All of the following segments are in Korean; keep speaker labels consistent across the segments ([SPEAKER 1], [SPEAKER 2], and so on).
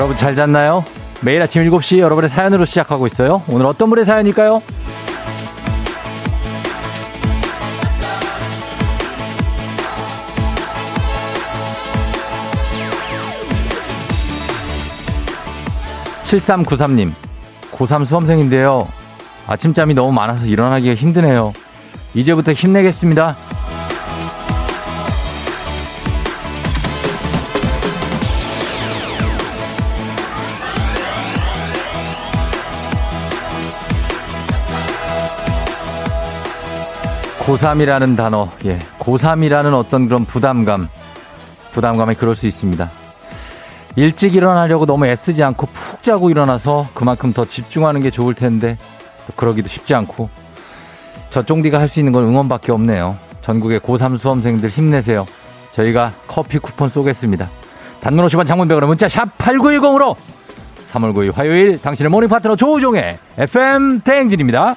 [SPEAKER 1] 여러분 잘 잤나요? 매일 아침 7시 여러분의 사연으로 시작하고 있어요. 오늘 어떤 분의 사연일까요? 7393님, 고3 수험생인데요. 아침잠이 너무 많아서 일어나기가 힘드네요. 이제부터 힘내겠습니다. 고3이라는 단어, 예. 고3이라는 어떤 그런 부담감, 부담감에 그럴 수 있습니다. 일찍 일어나려고 너무 애쓰지 않고 푹 자고 일어나서 그만큼 더 집중하는 게 좋을 텐데, 그러기도 쉽지 않고, 저 쫑디가 할 수 있는 건 응원밖에 없네요. 전국의 고3 수험생들 힘내세요. 저희가 커피 쿠폰 쏘겠습니다. 단문 50원 장문백으로 문자 샵 8910으로 3월 9일 화요일 당신의 morning 파트너 조우종의 FM 대행진입니다.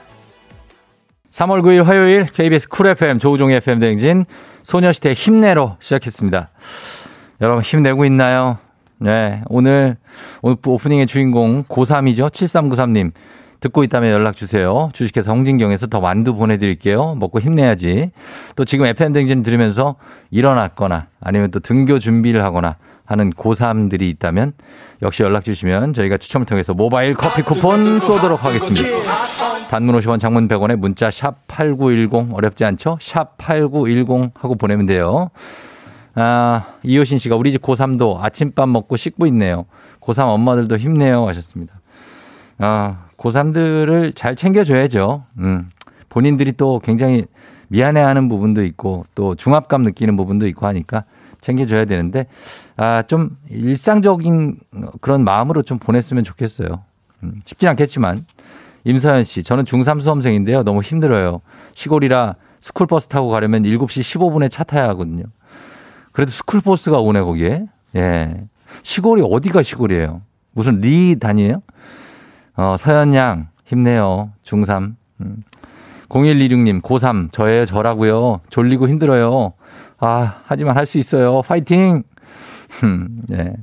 [SPEAKER 1] 3월 9일 화요일 KBS 쿨 FM 조우종의 FM 대행진 소녀시대 힘내로 시작했습니다. 여러분 힘내고 있나요? 네. 오늘, 오늘 오프닝의 주인공 고3이죠. 7393님. 듣고 있다면 연락 주세요. 주식회사 홍진경에서 더 만두 보내드릴게요. 먹고 힘내야지. 또 지금 FM 대행진 들으면서 일어났거나 아니면 또 등교 준비를 하거나 하는 고3들이 있다면 역시 연락 주시면 저희가 추첨을 통해서 모바일 커피 쿠폰 쏘도록 하겠습니다. 단문 50원 장문 100원에 문자 샵 8910 어렵지 않죠? 샵 8910 하고 보내면 돼요. 아, 이효신 씨가 우리 집 고3도 아침밥 먹고 씻고 있네요. 고3 엄마들도 힘내요 하셨습니다. 아, 고3들을 잘 챙겨줘야죠. 음. 본인들이 또 굉장히 미안해하는 부분도 있고 또 중압감 느끼는 부분도 있고 하니까 챙겨줘야 되는데 아, 좀 일상적인 그런 마음으로 좀 보냈으면 좋겠어요. 음, 쉽진 않겠지만 임서연 씨, 저는 중3 수험생인데요. 너무 힘들어요. 시골이라 스쿨버스 타고 가려면 7시 15분에 차 타야 하거든요. 그래도 스쿨버스가 오네, 거기에. 예. 시골이 어디가 시골이에요? 무슨 리 단이에요? 어, 서현 양, 힘내요. 중3. 음. 0126님, 고3, 저예요, 저라고요. 졸리고 힘들어요. 아, 하지만 할 수 있어요. 파이팅! 음, 예.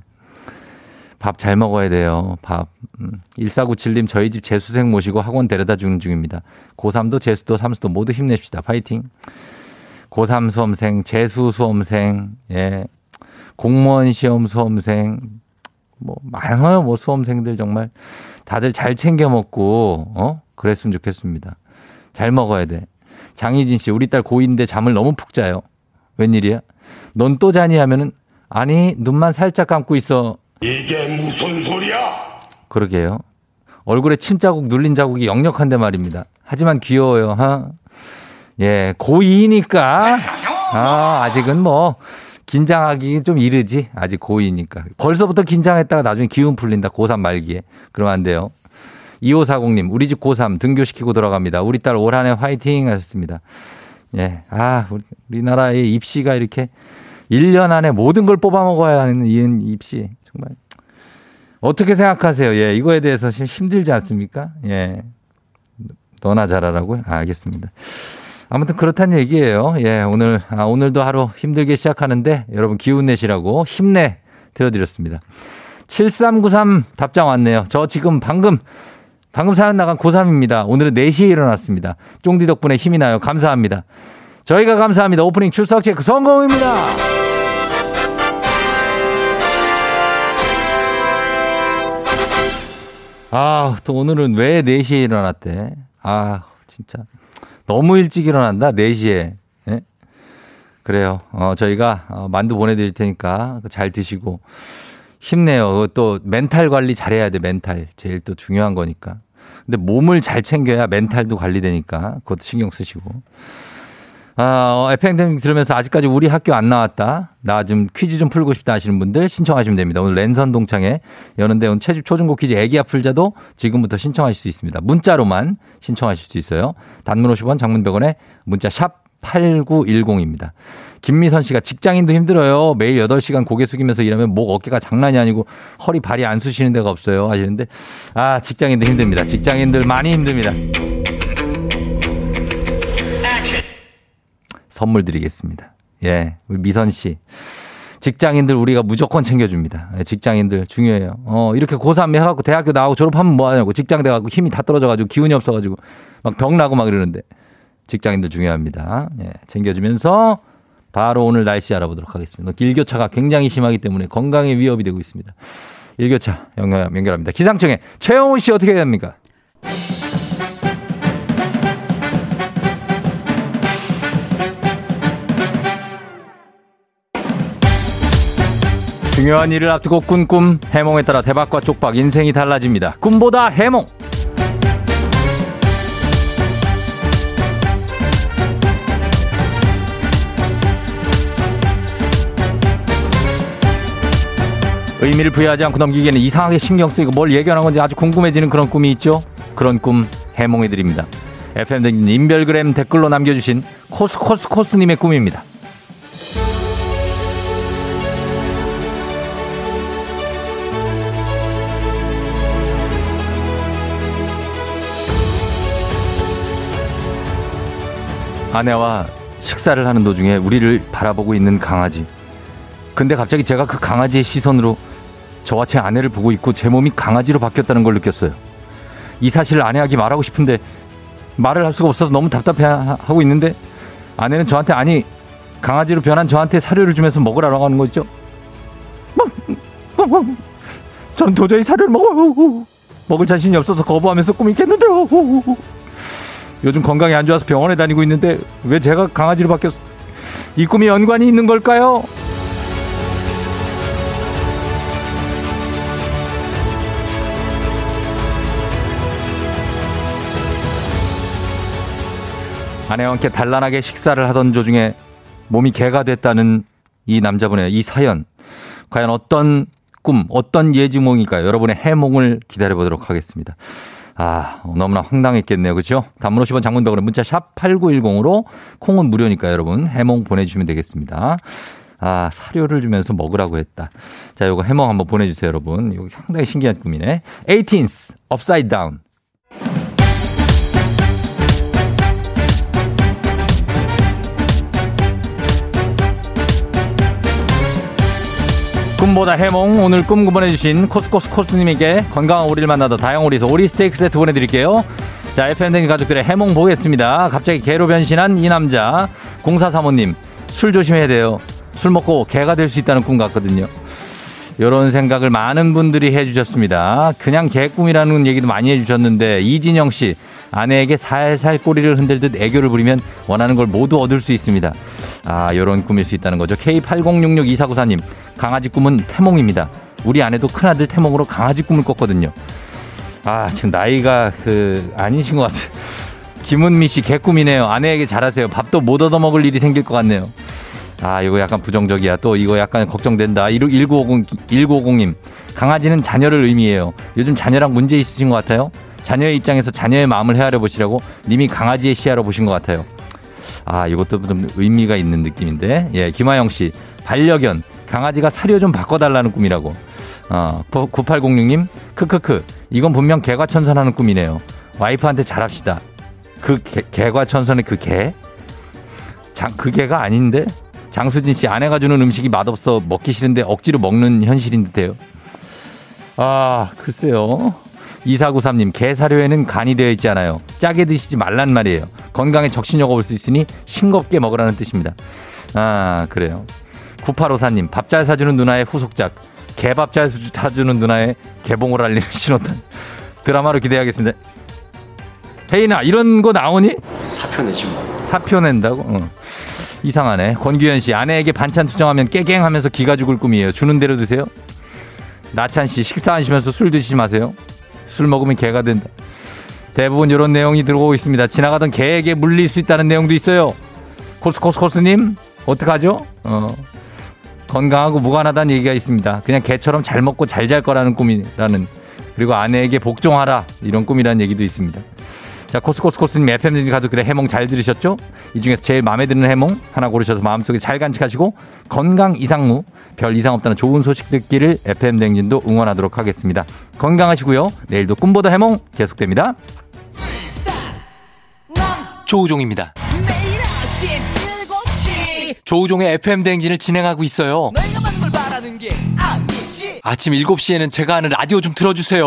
[SPEAKER 1] 밥 잘 먹어야 돼요. 밥. 음. 1497님, 저희 집 재수생 모시고 학원 데려다 주는 중입니다. 고3도 재수도 삼수도 모두 힘내십시다. 파이팅! 고3 수험생, 재수 수험생, 예. 공무원 시험 수험생, 뭐, 많아요. 뭐, 수험생들 정말. 다들 잘 챙겨 먹고, 어? 그랬으면 좋겠습니다. 잘 먹어야 돼. 장희진 씨, 우리 딸 고2인데 잠을 너무 푹 자요. 웬일이야? 넌 또 자니 하면은, 아니, 눈만 살짝 감고 있어.
[SPEAKER 2] 이게 무슨 소리야?
[SPEAKER 1] 그러게요. 얼굴에 침 자국 눌린 자국이 역력한데 말입니다. 하지만 귀여워요, 하? 예, 고2니까, 아, 아직은 뭐, 긴장하기 좀 이르지. 아직 고2니까. 벌써부터 긴장했다가 나중에 기운 풀린다. 고3 말기에. 그러면 안 돼요. 2540님, 우리 집 고3 등교시키고 돌아갑니다. 우리 딸 올 한 해 화이팅 하셨습니다. 예. 아, 우리나라의 입시가 이렇게 1년 안에 모든 걸 뽑아 먹어야 하는 이 입시. 어떻게 생각하세요? 예. 이거에 대해서 힘들지 않습니까? 예. 너나 잘하라고요? 아, 알겠습니다. 아무튼 그렇다는 얘기예요. 예, 오늘, 아, 오늘도 하루 힘들게 시작하는데 여러분 기운 내시라고 힘내 들어드렸습니다. 7393 답장 왔네요. 저 지금 방금, 방금 사연 나간 고3입니다. 오늘은 4시에 일어났습니다. 쫑디 덕분에 힘이 나요. 감사합니다. 저희가 감사합니다. 오프닝 출석 체크 성공입니다. 아, 또 오늘은 왜 4시에 일어났대? 아, 진짜. 너무 일찍 일어난다, 4시에. 예? 그래요. 어, 저희가 어, 만두 보내드릴 테니까 잘 드시고 힘내요. 또 멘탈 관리 잘해야 돼, 멘탈. 제일 또 중요한 거니까. 근데 몸을 잘 챙겨야 멘탈도 관리되니까 그것도 신경 쓰시고. 아, 어, FM댕 들으면서 아직까지 우리 학교 안 나왔다. 나 좀 퀴즈 좀 풀고 싶다 하시는 분들 신청하시면 됩니다. 오늘 랜선 동창에 여는데 오늘 채집 초중고 퀴즈 애기야 풀자도 지금부터 신청하실 수 있습니다. 문자로만 신청하실 수 있어요. 단문 50원 장문 100원에 문자 샵 8910입니다. 김미선 씨가 직장인도 힘들어요. 매일 8시간 고개 숙이면서 일하면 목 어깨가 장난이 아니고 허리 발이 안 쑤시는 데가 없어요. 하시는데 아, 직장인들 힘듭니다. 직장인들 많이 힘듭니다. 선물 드리겠습니다. 예, 우리 미선 씨. 직장인들 우리가 무조건 챙겨줍니다. 예, 직장인들 중요해요. 어, 이렇게 고3 해갖고 대학교 나오고 졸업하면 뭐 하냐고. 직장 돼갖고 힘이 다 떨어져가지고 기운이 없어가지고 막 병 나고 막 이러는데 직장인들 중요합니다. 예, 챙겨주면서 바로 오늘 날씨 알아보도록 하겠습니다. 일교차가 굉장히 심하기 때문에 건강에 위협이 되고 있습니다. 일교차 연결, 연결합니다. 기상청에 최영훈 씨 어떻게 해야 됩니까? 중요한 일을 앞두고 꾼 꿈, 해몽에 따라 대박과 쪽박, 인생이 달라집니다. 꿈보다 해몽! 의미를 부여하지 않고 넘기기에는 이상하게 신경 쓰이고 뭘 예견한 건지 아주 궁금해지는 그런 꿈이 있죠? 그런 꿈 해몽해드립니다. FM 등 인별그램 댓글로 남겨주신 코스코스코스님의 꿈입니다. 아내와 식사를 하는 도중에 우리를 바라보고 있는 강아지. 근데 갑자기 제가 그 강아지의 시선으로 저와 제 아내를 보고 있고 제 몸이 강아지로 바뀌었다는 걸 느꼈어요. 이 사실을 아내에게 말하고 싶은데 말을 할 수가 없어서 너무 답답해하고 있는데 아내는 저한테 아니 강아지로 변한 저한테 사료를 주면서 먹으라고 하는 거죠. 저는 도저히 사료를 먹어 먹을 자신이 없어서 거부하면서 꿈이 깼는데요. 요즘 건강이 안 좋아서 병원에 다니고 있는데 왜 제가 강아지로 바뀌었어? 이 꿈이 연관이 있는 걸까요? 아내와 함께 단란하게 식사를 하던 도중에 몸이 개가 됐다는 이 남자분의 이 사연. 과연 어떤 꿈, 어떤 예지몽일까요? 여러분의 해몽을 기다려보도록 하겠습니다. 아, 너무나 황당했겠네요. 그죠? 단문 50원 장문덕으로 문자 샵 8910으로 콩은 무료니까 여러분 해몽 보내주시면 되겠습니다. 아, 사료를 주면서 먹으라고 했다. 자, 요거 해몽 한번 보내주세요, 여러분. 이거 상당히 신기한 꿈이네. 18th, upside down. 꿈보다 해몽 오늘 꿈 보내주신 코스코스 코스님에게 건강한 오리를 만나다 다양오리에서 오리 스테이크 세트 보내드릴게요. 자 FM댕 가족들의 해몽 보겠습니다. 갑자기 개로 변신한 이 남자 공사사모님 술 조심해야 돼요. 술 먹고 개가 될 수 있다는 꿈 같거든요. 이런 생각을 많은 분들이 해주셨습니다. 그냥 개꿈이라는 얘기도 많이 해주셨는데 이진영 씨 아내에게 살살 꼬리를 흔들듯 애교를 부리면 원하는 걸 모두 얻을 수 있습니다. 아, 요런 꿈일 수 있다는 거죠. K80662494님, 강아지 꿈은 태몽입니다. 우리 아내도 큰아들 태몽으로 강아지 꿈을 꿨거든요. 아, 지금 나이가 그, 아니신 것 같아요. 김은미 씨 개꿈이네요. 아내에게 잘하세요. 밥도 못 얻어먹을 일이 생길 것 같네요. 아, 이거 약간 부정적이야. 또 이거 약간 걱정된다. 1950, 1950님. 강아지는 자녀를 의미해요. 요즘 자녀랑 문제 있으신 것 같아요? 자녀의 입장에서 자녀의 마음을 헤아려 보시라고 님이 강아지의 시야로 보신 것 같아요. 아, 이것도 좀 의미가 있는 느낌인데. 예, 김하영 씨. 반려견. 강아지가 사료 좀 바꿔달라는 꿈이라고. 어, 9806님. 크크크. 이건 분명 개과천선하는 꿈이네요. 와이프한테 잘합시다. 그 개, 개과천선의 그 개? 장, 그 개가 아닌데? 장수진 씨 아내가 주는 음식이 맛없어 먹기 싫은데 억지로 먹는 현실인 듯해요. 아, 글쎄요. 2493님, 게 사료에는 간이 되어 있지 않아요. 짜게 드시지 말란 말이에요. 건강에 적신여가 올 수 있으니 싱겁게 먹으라는 뜻입니다. 아, 그래요. 9854님, 밥 잘 사주는 누나의 후속작. 개밥 잘 사주는 누나의 개봉을 알리는 신호탄. 드라마로 기대하겠습니다. 혜인아, 이런 거 나오니?
[SPEAKER 3] 사표 내지 뭐.
[SPEAKER 1] 사표 낸다고? 어. 이상하네. 권규현 씨, 아내에게 반찬 투정하면 깨갱하면서 기가 죽을 꿈이에요. 주는 대로 드세요. 나찬 씨, 식사 하시면서 술 드시지 마세요. 술 먹으면 개가 된다. 대부분 이런 내용이 들어오고 있습니다. 지나가던 개에게 물릴 수 있다는 내용도 있어요. 코스코스코스님, 어떡하죠? 어. 건강하고 무관하다는 얘기가 있습니다. 그냥 개처럼 잘 먹고 잘 잘 거라는 꿈이라는 그리고 아내에게 복종하라 이런 꿈이라는 얘기도 있습니다. 자, 코스코스코스님 FM등 가족들의 해몽 잘 들으셨죠? 이 중에서 제일 마음에 드는 해몽 하나 고르셔서 마음속에 잘 간직하시고 건강 이상무 별 이상 없다는 좋은 소식 듣기를 FM댕진도 응원하도록 하겠습니다. 건강하시고요. 내일도 꿈보다 해몽 계속됩니다. 조우종입니다. 조우종의 FM댕진을 진행하고 있어요. 아침 7시에는 제가 하는 라디오 좀 틀어주세요.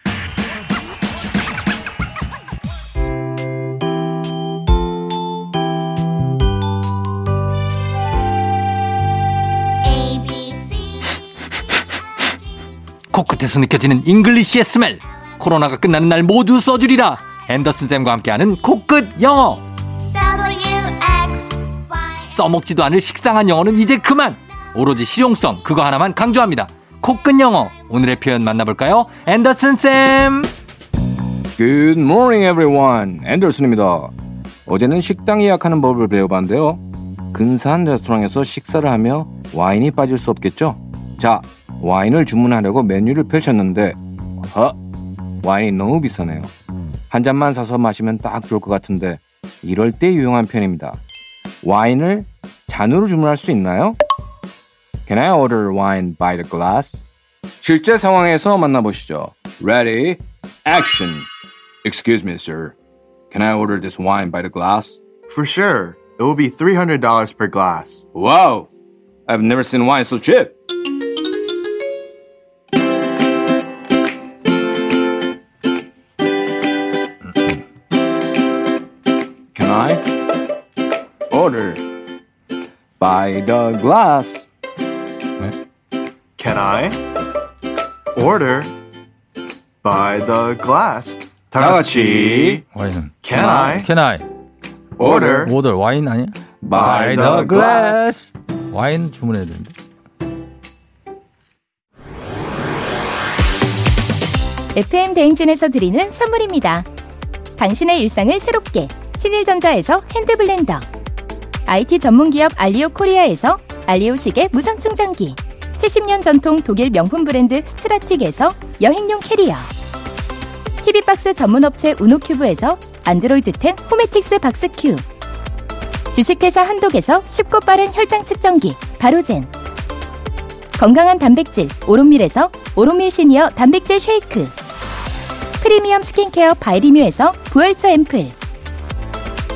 [SPEAKER 1] 코끝에서 느껴지는 English의 smell. 코로나가 끝나는 날 모두 써주리라. 앤더슨 쌤과 함께하는 코끝 영어. 써먹지도 않을 식상한 영어는 이제 그만. 오로지 실용성 그거 하나만 강조합니다. 코끝 영어. 오늘의 표현 만나볼까요? 앤더슨 쌤.
[SPEAKER 3] Good morning everyone. 앤더슨입니다. 어제는 식당 예약하는 법을 배워봤는데요. 근사한 레스토랑에서 식사를 하며 와인이 빠질 수 없겠죠? 자 와인을 주문하려고 메뉴를 펼쳤는데 어? 와인이 너무 비싸네요. 한 잔만 사서 마시면 딱 좋을 것 같은데 이럴 때 유용한 편입니다. 와인을 잔으로 주문할 수 있나요? Can I order wine by the glass? 실제 상황에서 만나보시죠. Ready? Action. Excuse me, sir. Can I order this wine by the glass?
[SPEAKER 4] For sure. It will be $300 per glass.
[SPEAKER 3] Wow! I've never seen wine so cheap. Order by the glass?
[SPEAKER 4] Can I order by the glass?
[SPEAKER 3] 다다 같이
[SPEAKER 1] 와인은
[SPEAKER 4] Can I
[SPEAKER 1] Can I
[SPEAKER 4] order
[SPEAKER 1] 오더 와인 아니야?
[SPEAKER 3] by the glass.
[SPEAKER 1] 와인 주문해야 되는데
[SPEAKER 5] FM 대행진에서 드리는 선물입니다. 당신의 일상을 새롭게 신일전자에서 hand blender IT 전문 기업 알리오 코리아에서 알리오 시계 무선 충전기 70년 전통 독일 명품 브랜드 스트라틱에서 여행용 캐리어 TV박스 전문 업체 우노큐브에서 안드로이드 10 호메틱스 박스큐 주식회사 한독에서 쉽고 빠른 혈당 측정기 바로젠 건강한 단백질 오롯밀에서 오롯밀 시니어 단백질 쉐이크 프리미엄 스킨케어 바이리뮤에서 부활초 앰플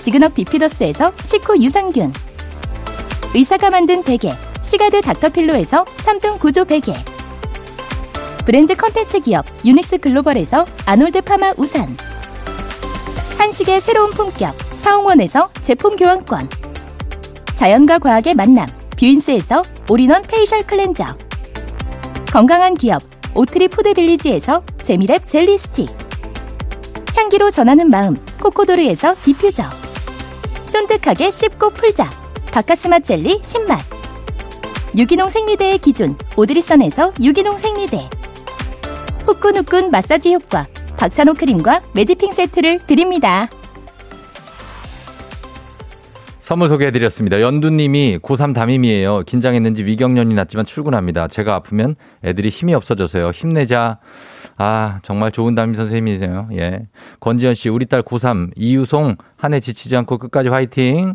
[SPEAKER 5] 지근억 비피더스에서 식후 유산균. 의사가 만든 베개 시가드 닥터필로에서 3중 구조 베개. 브랜드 컨텐츠 기업 유닉스 글로벌에서 아놀드 파마 우산. 한식의 새로운 품격 사옹원에서 제품 교환권. 자연과 과학의 만남 뷰인스에서 올인원 facial cleanser. 건강한 기업 오트리 푸드빌리지에서 재미랩 젤리 스틱. 향기로 전하는 마음 코코도르에서 디퓨저 쫀득하게 씹고 풀자 박카스맛 젤리 신맛 유기농 생리대의 기준 오드리선에서 유기농 생리대 후끈후끈 마사지 효과 박찬호 크림과 메디핑 세트를 드립니다.
[SPEAKER 1] 선물 소개해드렸습니다. 연두님이 고3 담임이에요. 긴장했는지 위경련이 났지만 출근합니다. 제가 아프면 애들이 힘이 없어져서요. 힘내자. 아, 정말 좋은 담임 선생님이세요. 예. 권지현 씨, 우리 딸 고3 이유송 한 해 지치지 않고 끝까지 화이팅.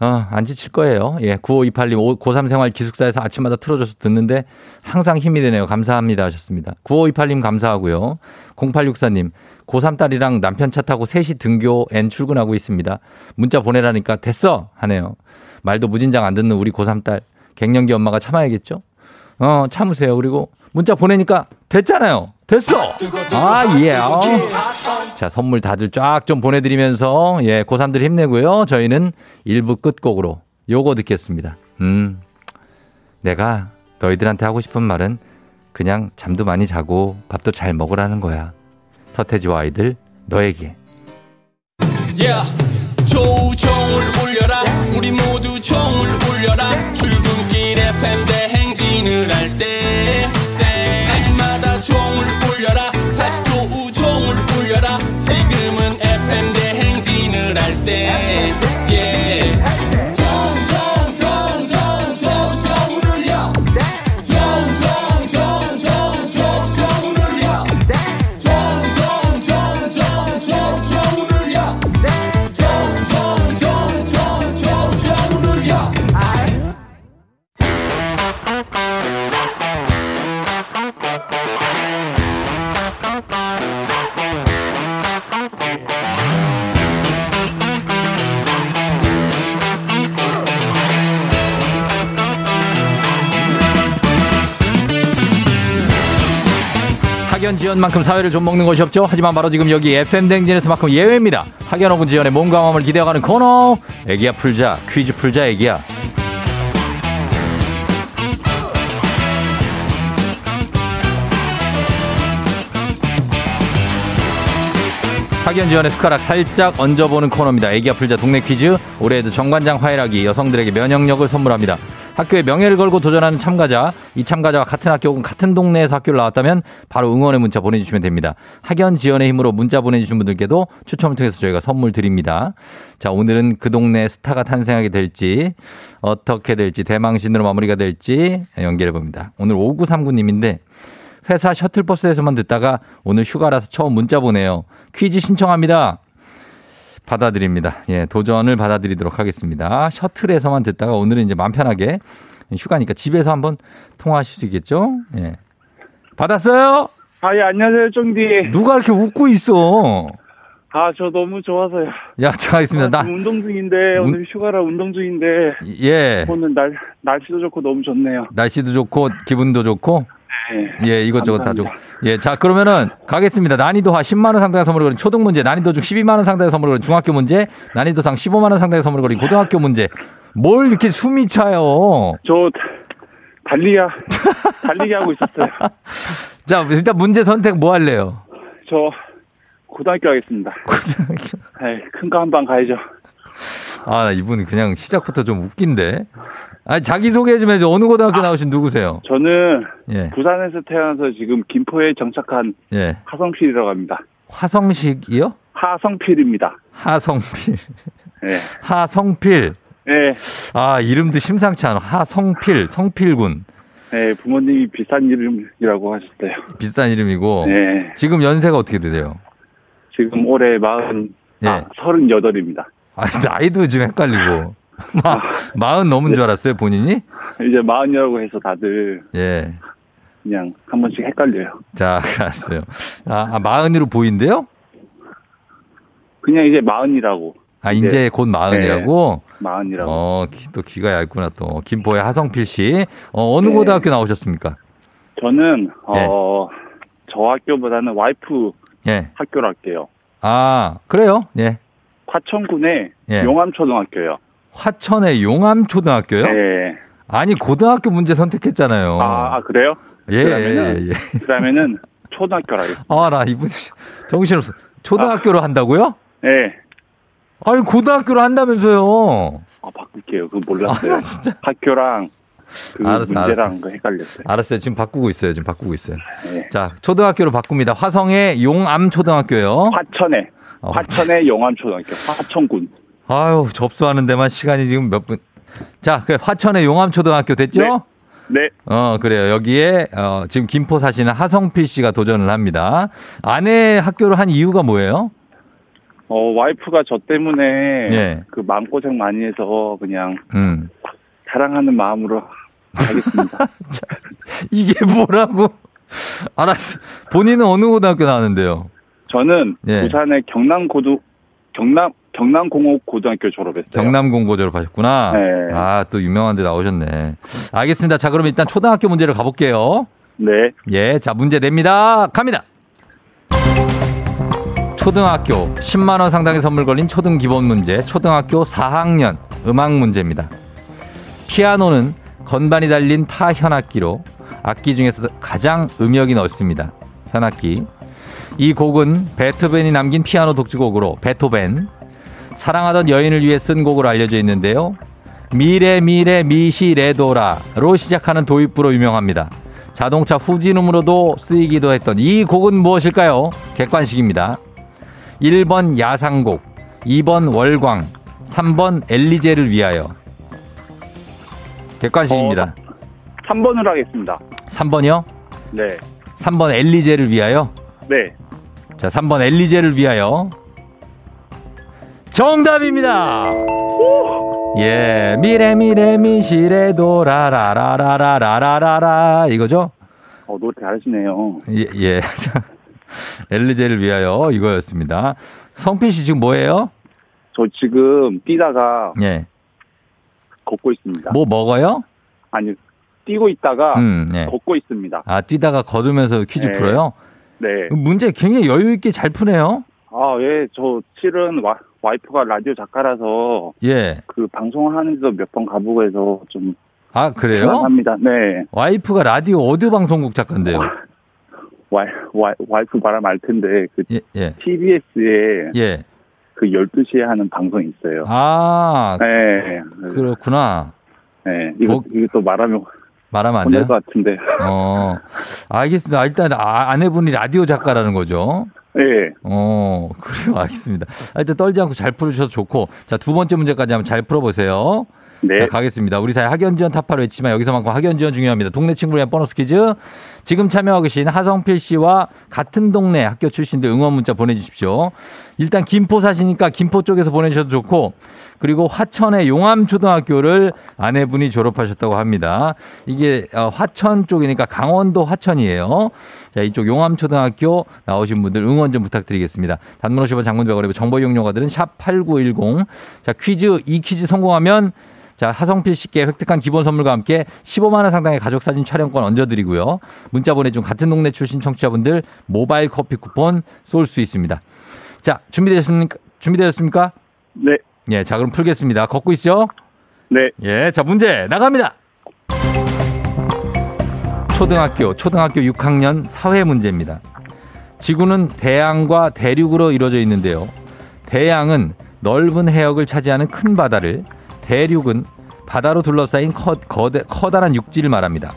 [SPEAKER 1] 어, 안 지칠 거예요. 예. 9528님, 고3 생활 기숙사에서 아침마다 틀어줘서 듣는데 항상 힘이 되네요. 감사합니다. 하셨습니다. 9528님 감사하고요. 0864님, 고3 딸이랑 남편 차 타고 셋이 등교 and 출근하고 있습니다. 문자 보내라니까 됐어! 하네요. 말도 무진장 안 듣는 우리 고3 딸. 갱년기 엄마가 참아야겠죠? 어, 참으세요. 그리고 문자 보내니까 됐잖아요. 됐어! 아, 예. 어. 자, 선물 다들 쫙 좀 보내드리면서, 예, 고3들 힘내고요. 저희는 1부 끝곡으로 요거 듣겠습니다. 음, 내가 너희들한테 하고 싶은 말은 그냥 잠도 많이 자고 밥도 잘 먹으라는 거야. 서태지와 아이들, 너에게.
[SPEAKER 6] Yeah. 조우종을 울려라 우리 모두 종을 울려라
[SPEAKER 1] 만큼 사회를 좀 먹는 것이 없죠. 하지만 바로 지금 여기 FM 댕진에서만큼 예외입니다. 학연 오분 지연의 몸과 마음을 기대어가는 코너. 애기야 풀자 퀴즈 풀자 애기야. 학연 지원의 숟가락 살짝 얹어보는 코너입니다. 애기야 풀자 동네 퀴즈. 올해에도 정관장 화이락이 여성들에게 면역력을 선물합니다. 학교에 명예를 걸고 도전하는 참가자, 이 참가자와 같은 학교 혹은 같은 동네에서 학교를 나왔다면 바로 응원의 문자 보내주시면 됩니다. 학연 지원의 힘으로 문자 보내주신 분들께도 추첨을 통해서 저희가 선물 드립니다. 자, 오늘은 그 동네 스타가 탄생하게 될지, 어떻게 될지, 대망신으로 마무리가 될지 연결해 봅니다. 오늘 5939님인데, 회사 셔틀버스에서만 듣다가 오늘 휴가라서 처음 문자 보내요. 퀴즈 신청합니다. 받아드립니다. 예, 도전을 받아드리도록 하겠습니다. 셔틀에서만 듣다가 오늘은 이제 마음 편하게 휴가니까 집에서 한번 통화하실 수 있겠죠? 예. 받았어요?
[SPEAKER 7] 아, 예, 안녕하세요, 쫑디.
[SPEAKER 1] 누가 이렇게 웃고 있어?
[SPEAKER 7] 아, 저 너무 좋아서요.
[SPEAKER 1] 야, 자, 있습니다.
[SPEAKER 7] 아,
[SPEAKER 1] 나,
[SPEAKER 7] 운동 중인데,
[SPEAKER 1] 운-
[SPEAKER 7] 오늘 휴가라 운동 중인데,
[SPEAKER 1] 예.
[SPEAKER 7] 오늘 날, 날씨도 좋고 너무 좋네요.
[SPEAKER 1] 날씨도 좋고, 기분도 좋고,
[SPEAKER 7] 네.
[SPEAKER 1] 예, 이것저것 다 좋고.
[SPEAKER 7] 감사합니다.
[SPEAKER 1] 예, 자, 그러면은 가겠습니다. 난이도 하 10만 원 상당의 선물을 거린 초등 문제, 난이도 중 12만 원 상당의 선물을 거린 중학교 문제, 난이도 상 15만 원 상당의 선물을 거린 고등학교 문제. 뭘 이렇게 숨이 차요?
[SPEAKER 7] 저, 달리기, 하- 달리기 하고 있었어요.
[SPEAKER 1] 자, 일단 문제 선택 뭐 할래요?
[SPEAKER 7] 저, 고등학교 하겠습니다. 네, 큰거 한 방 가야죠.
[SPEAKER 1] 아, 나 이분 그냥 시작부터 좀 웃긴데. 아, 자기소개 좀 해줘. 어느 고등학교 나오신 누구세요?
[SPEAKER 7] 저는
[SPEAKER 1] 예,
[SPEAKER 7] 부산에서 태어나서 지금 김포에 정착한
[SPEAKER 1] 예.
[SPEAKER 7] 하성필이라고 합니다.
[SPEAKER 1] 화성식이요?
[SPEAKER 7] 하성필입니다.
[SPEAKER 1] 하성필.
[SPEAKER 7] 네.
[SPEAKER 1] 하성필.
[SPEAKER 7] 네.
[SPEAKER 1] 아, 이름도 심상치 않아. 하성필, 성필군.
[SPEAKER 7] 네, 부모님이 비싼 이름이라고 하셨어요.
[SPEAKER 1] 비싼 이름이고.
[SPEAKER 7] 네.
[SPEAKER 1] 지금 연세가 어떻게 되세요?
[SPEAKER 7] 지금 올해 마흔, 아,
[SPEAKER 1] 예.
[SPEAKER 7] 서른여덟입니다.
[SPEAKER 1] 아, 나이도 지금 헷갈리고. 마, 마흔 넘은 줄 알았어요, 본인이?
[SPEAKER 7] 이제 마흔이라고 해서 다들
[SPEAKER 1] 예.
[SPEAKER 7] 그냥 한 번씩 헷갈려요.
[SPEAKER 1] 자, 알았어요. 아, 아, 마흔으로 보인대요?
[SPEAKER 7] 그냥 이제 마흔이라고.
[SPEAKER 1] 아, 이제 곧 마흔이라고?
[SPEAKER 7] 마흔이라고.
[SPEAKER 1] 어, 귀, 또 귀가 얇구나, 또. 김포의 하성필 씨. 어, 어느
[SPEAKER 7] 네.
[SPEAKER 1] 고등학교 나오셨습니까?
[SPEAKER 7] 저는
[SPEAKER 1] 예.
[SPEAKER 7] 어, 저 학교보다는 와이프
[SPEAKER 1] 예.
[SPEAKER 7] 학교로 할게요.
[SPEAKER 1] 아, 그래요? 예.
[SPEAKER 7] 화천군의
[SPEAKER 1] 예.
[SPEAKER 7] 용암초등학교요.
[SPEAKER 1] 화천의 용암초등학교요?
[SPEAKER 7] 네.
[SPEAKER 1] 아니, 고등학교 문제 선택했잖아요.
[SPEAKER 7] 아, 아, 그래요?
[SPEAKER 1] 예, 예, 예.
[SPEAKER 7] 그러면은 초등학교로 하겠습니다.
[SPEAKER 1] 아, 나 이분 정신없어. 초등학교로 한다고요?
[SPEAKER 7] 네.
[SPEAKER 1] 아니, 고등학교로 한다면서요.
[SPEAKER 7] 아, 바꿀게요. 그거 몰랐어요.
[SPEAKER 1] 아, 진짜.
[SPEAKER 7] 학교랑 그
[SPEAKER 1] 알았어,
[SPEAKER 7] 문제랑
[SPEAKER 1] 알았어.
[SPEAKER 7] 그 헷갈렸어요.
[SPEAKER 1] 알았어요. 지금 바꾸고 있어요. 지금 바꾸고 있어요.
[SPEAKER 7] 네.
[SPEAKER 1] 자, 초등학교로 바꿉니다. 화성의 용암 초등학교요.
[SPEAKER 7] 화천에
[SPEAKER 1] 어,
[SPEAKER 7] 화천의 용암초등학교 화천군.
[SPEAKER 1] 아유, 접수하는 데만 시간이 지금 몇 분. 자, 그래, 화천의 용암초등학교 됐죠?
[SPEAKER 7] 네.
[SPEAKER 1] 어, 그래요. 여기에, 어, 지금 김포 사시는 하성필 씨가 도전을 합니다. 아내 학교를 한 이유가 뭐예요?
[SPEAKER 7] 어, 와이프가 저 때문에
[SPEAKER 1] 예.
[SPEAKER 7] 그 마음고생 많이 해서 그냥
[SPEAKER 1] 음.
[SPEAKER 7] 사랑하는 마음으로 하겠습니다.
[SPEAKER 1] 이게 뭐라고? 알았어. 본인은 어느 고등학교 나왔는데요?
[SPEAKER 7] 저는
[SPEAKER 1] 예.
[SPEAKER 7] 부산의 경남 고등 경남 경남공업 고등학교 졸업했어요.
[SPEAKER 1] 경남공고 졸업하셨구나.
[SPEAKER 7] 네.
[SPEAKER 1] 아, 또 유명한 데 나오셨네. 알겠습니다. 자, 그럼 일단 초등학교 문제로 가볼게요.
[SPEAKER 7] 네.
[SPEAKER 1] 예, 자, 문제 냅니다. 갑니다. 초등학교 10만 원 상당의 선물 걸린 초등 기본 문제, 초등학교 4학년 음악 문제입니다. 피아노는 건반이 달린 타 현악기로 악기 중에서 가장 음역이 넓습니다. 현악기. 이 곡은 베토벤이 남긴 피아노 독주곡으로 베토벤, 사랑하던 여인을 위해 쓴 곡으로 알려져 있는데요. 미래 미래 미시레도라로 시작하는 도입부로 유명합니다. 자동차 후진음으로도 쓰이기도 했던 이 곡은 무엇일까요? 객관식입니다. 1번 야상곡, 2번 월광, 3번 엘리제를 위하여. 객관식입니다.
[SPEAKER 7] 3번으로 하겠습니다.
[SPEAKER 1] 3번이요?
[SPEAKER 7] 네.
[SPEAKER 1] 3번 엘리제를 위하여.
[SPEAKER 7] 네.
[SPEAKER 1] 자, 3번 엘리제를 위하여. 정답입니다. 예, 미래 미래 미시레 도 라라라라라라라라 이거죠?
[SPEAKER 7] 어, 노래 잘하시네요.
[SPEAKER 1] 예, 예. 자, 엘리제를 위하여 이거였습니다. 성필 씨 지금 뭐예요?
[SPEAKER 7] 저 지금 뛰다가
[SPEAKER 1] 예.
[SPEAKER 7] 걷고 있습니다.
[SPEAKER 1] 뭐 먹어요?
[SPEAKER 7] 아니, 뛰고 있다가
[SPEAKER 1] 음, 예.
[SPEAKER 7] 걷고 있습니다.
[SPEAKER 1] 아, 뛰다가 걸으면서 퀴즈
[SPEAKER 7] 네.
[SPEAKER 1] 풀어요?
[SPEAKER 7] 네.
[SPEAKER 1] 문제 굉장히 여유 있게 잘 푸네요.
[SPEAKER 7] 아, 예. 저 실은 와, 와이프가 라디오 작가라서
[SPEAKER 1] 예.
[SPEAKER 7] 그 방송하는데도 몇 번 가보고 해서 좀
[SPEAKER 1] 아, 그래요?
[SPEAKER 7] 불안합니다. 네.
[SPEAKER 1] 와이프가 라디오 어드 방송국 작가인데요.
[SPEAKER 7] 와이, 와이, 와이프 말하면 알 텐데 그
[SPEAKER 1] 예, 예.
[SPEAKER 7] TBS에
[SPEAKER 1] 예.
[SPEAKER 7] 그 12시에 하는 방송이 있어요.
[SPEAKER 1] 아,
[SPEAKER 7] 네.
[SPEAKER 1] 그렇구나.
[SPEAKER 7] 네. 이거,
[SPEAKER 1] 거-
[SPEAKER 7] 이거 또 말하면
[SPEAKER 1] 말하면 안 돼요?
[SPEAKER 7] 것 같은데.
[SPEAKER 1] 어, 알겠습니다. 일단 아, 아내분이 라디오 작가라는 거죠.
[SPEAKER 7] 네.
[SPEAKER 1] 어, 그래요. 알겠습니다. 아, 일단 떨지 않고 잘 풀으셔도 좋고. 자, 두 번째 문제까지 한번 잘 풀어보세요.
[SPEAKER 7] 네.
[SPEAKER 1] 자, 가겠습니다. 우리 사회 학연지원 타파를 외치지만 여기서만큼 학연지원 중요합니다. 동네 친구를 위한 보너스 퀴즈. 지금 참여하고 계신 하성필 씨와 같은 동네 학교 출신들 응원 문자 보내주십시오. 일단 김포 사시니까 김포 쪽에서 보내주셔도 좋고, 그리고 화천의 용암초등학교를 아내분이 졸업하셨다고 합니다. 이게 어, 화천 쪽이니까 강원도 화천이에요. 자, 이쪽 용암초등학교 나오신 분들 응원 좀 부탁드리겠습니다. 단문 50원 장문 100원이고 정보 이용료가들은 샵8910. 자, 퀴즈, 이 퀴즈 성공하면 자, 하성필 씨께 획득한 기본 선물과 함께 15만 원 상당의 가족 사진 촬영권 얹어 드리고요. 문자 보내 준 같은 동네 출신 청취자분들 모바일 커피 쿠폰 쏠 수 있습니까? 자, 준비되셨습니까? 준비되셨습니까?
[SPEAKER 7] 네.
[SPEAKER 1] 예, 자, 그럼 풀겠습니다. 걷고 있죠?
[SPEAKER 7] 네.
[SPEAKER 1] 예, 자, 문제 나갑니다. 초등학교, 초등학교 6학년 사회 문제입니다. 지구는 대양과 대륙으로 이루어져 있는데요. 대양은 넓은 해역을 차지하는 큰 바다를, 대륙은 바다로 둘러싸인 커, 거대, 커다란 육지를 말합니다.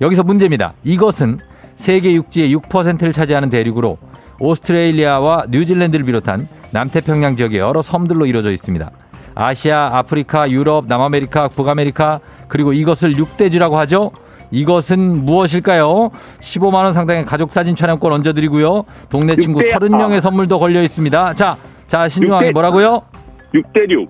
[SPEAKER 1] 여기서 문제입니다. 이것은 세계 육지의 6%를 차지하는 대륙으로 오스트레일리아와 뉴질랜드를 비롯한 남태평양 지역의 여러 섬들로 이루어져 있습니다. 아시아, 아프리카, 유럽, 남아메리카, 북아메리카, 그리고 이것을 육대주라고 하죠. 이것은 무엇일까요? 15만 원 상당의 가족 사진 촬영권 얹어 드리고요. 동네 친구
[SPEAKER 7] 육대야.
[SPEAKER 1] 30명의 선물도 걸려 있습니다. 자, 자, 신중하게 뭐라고요?
[SPEAKER 7] 6대6.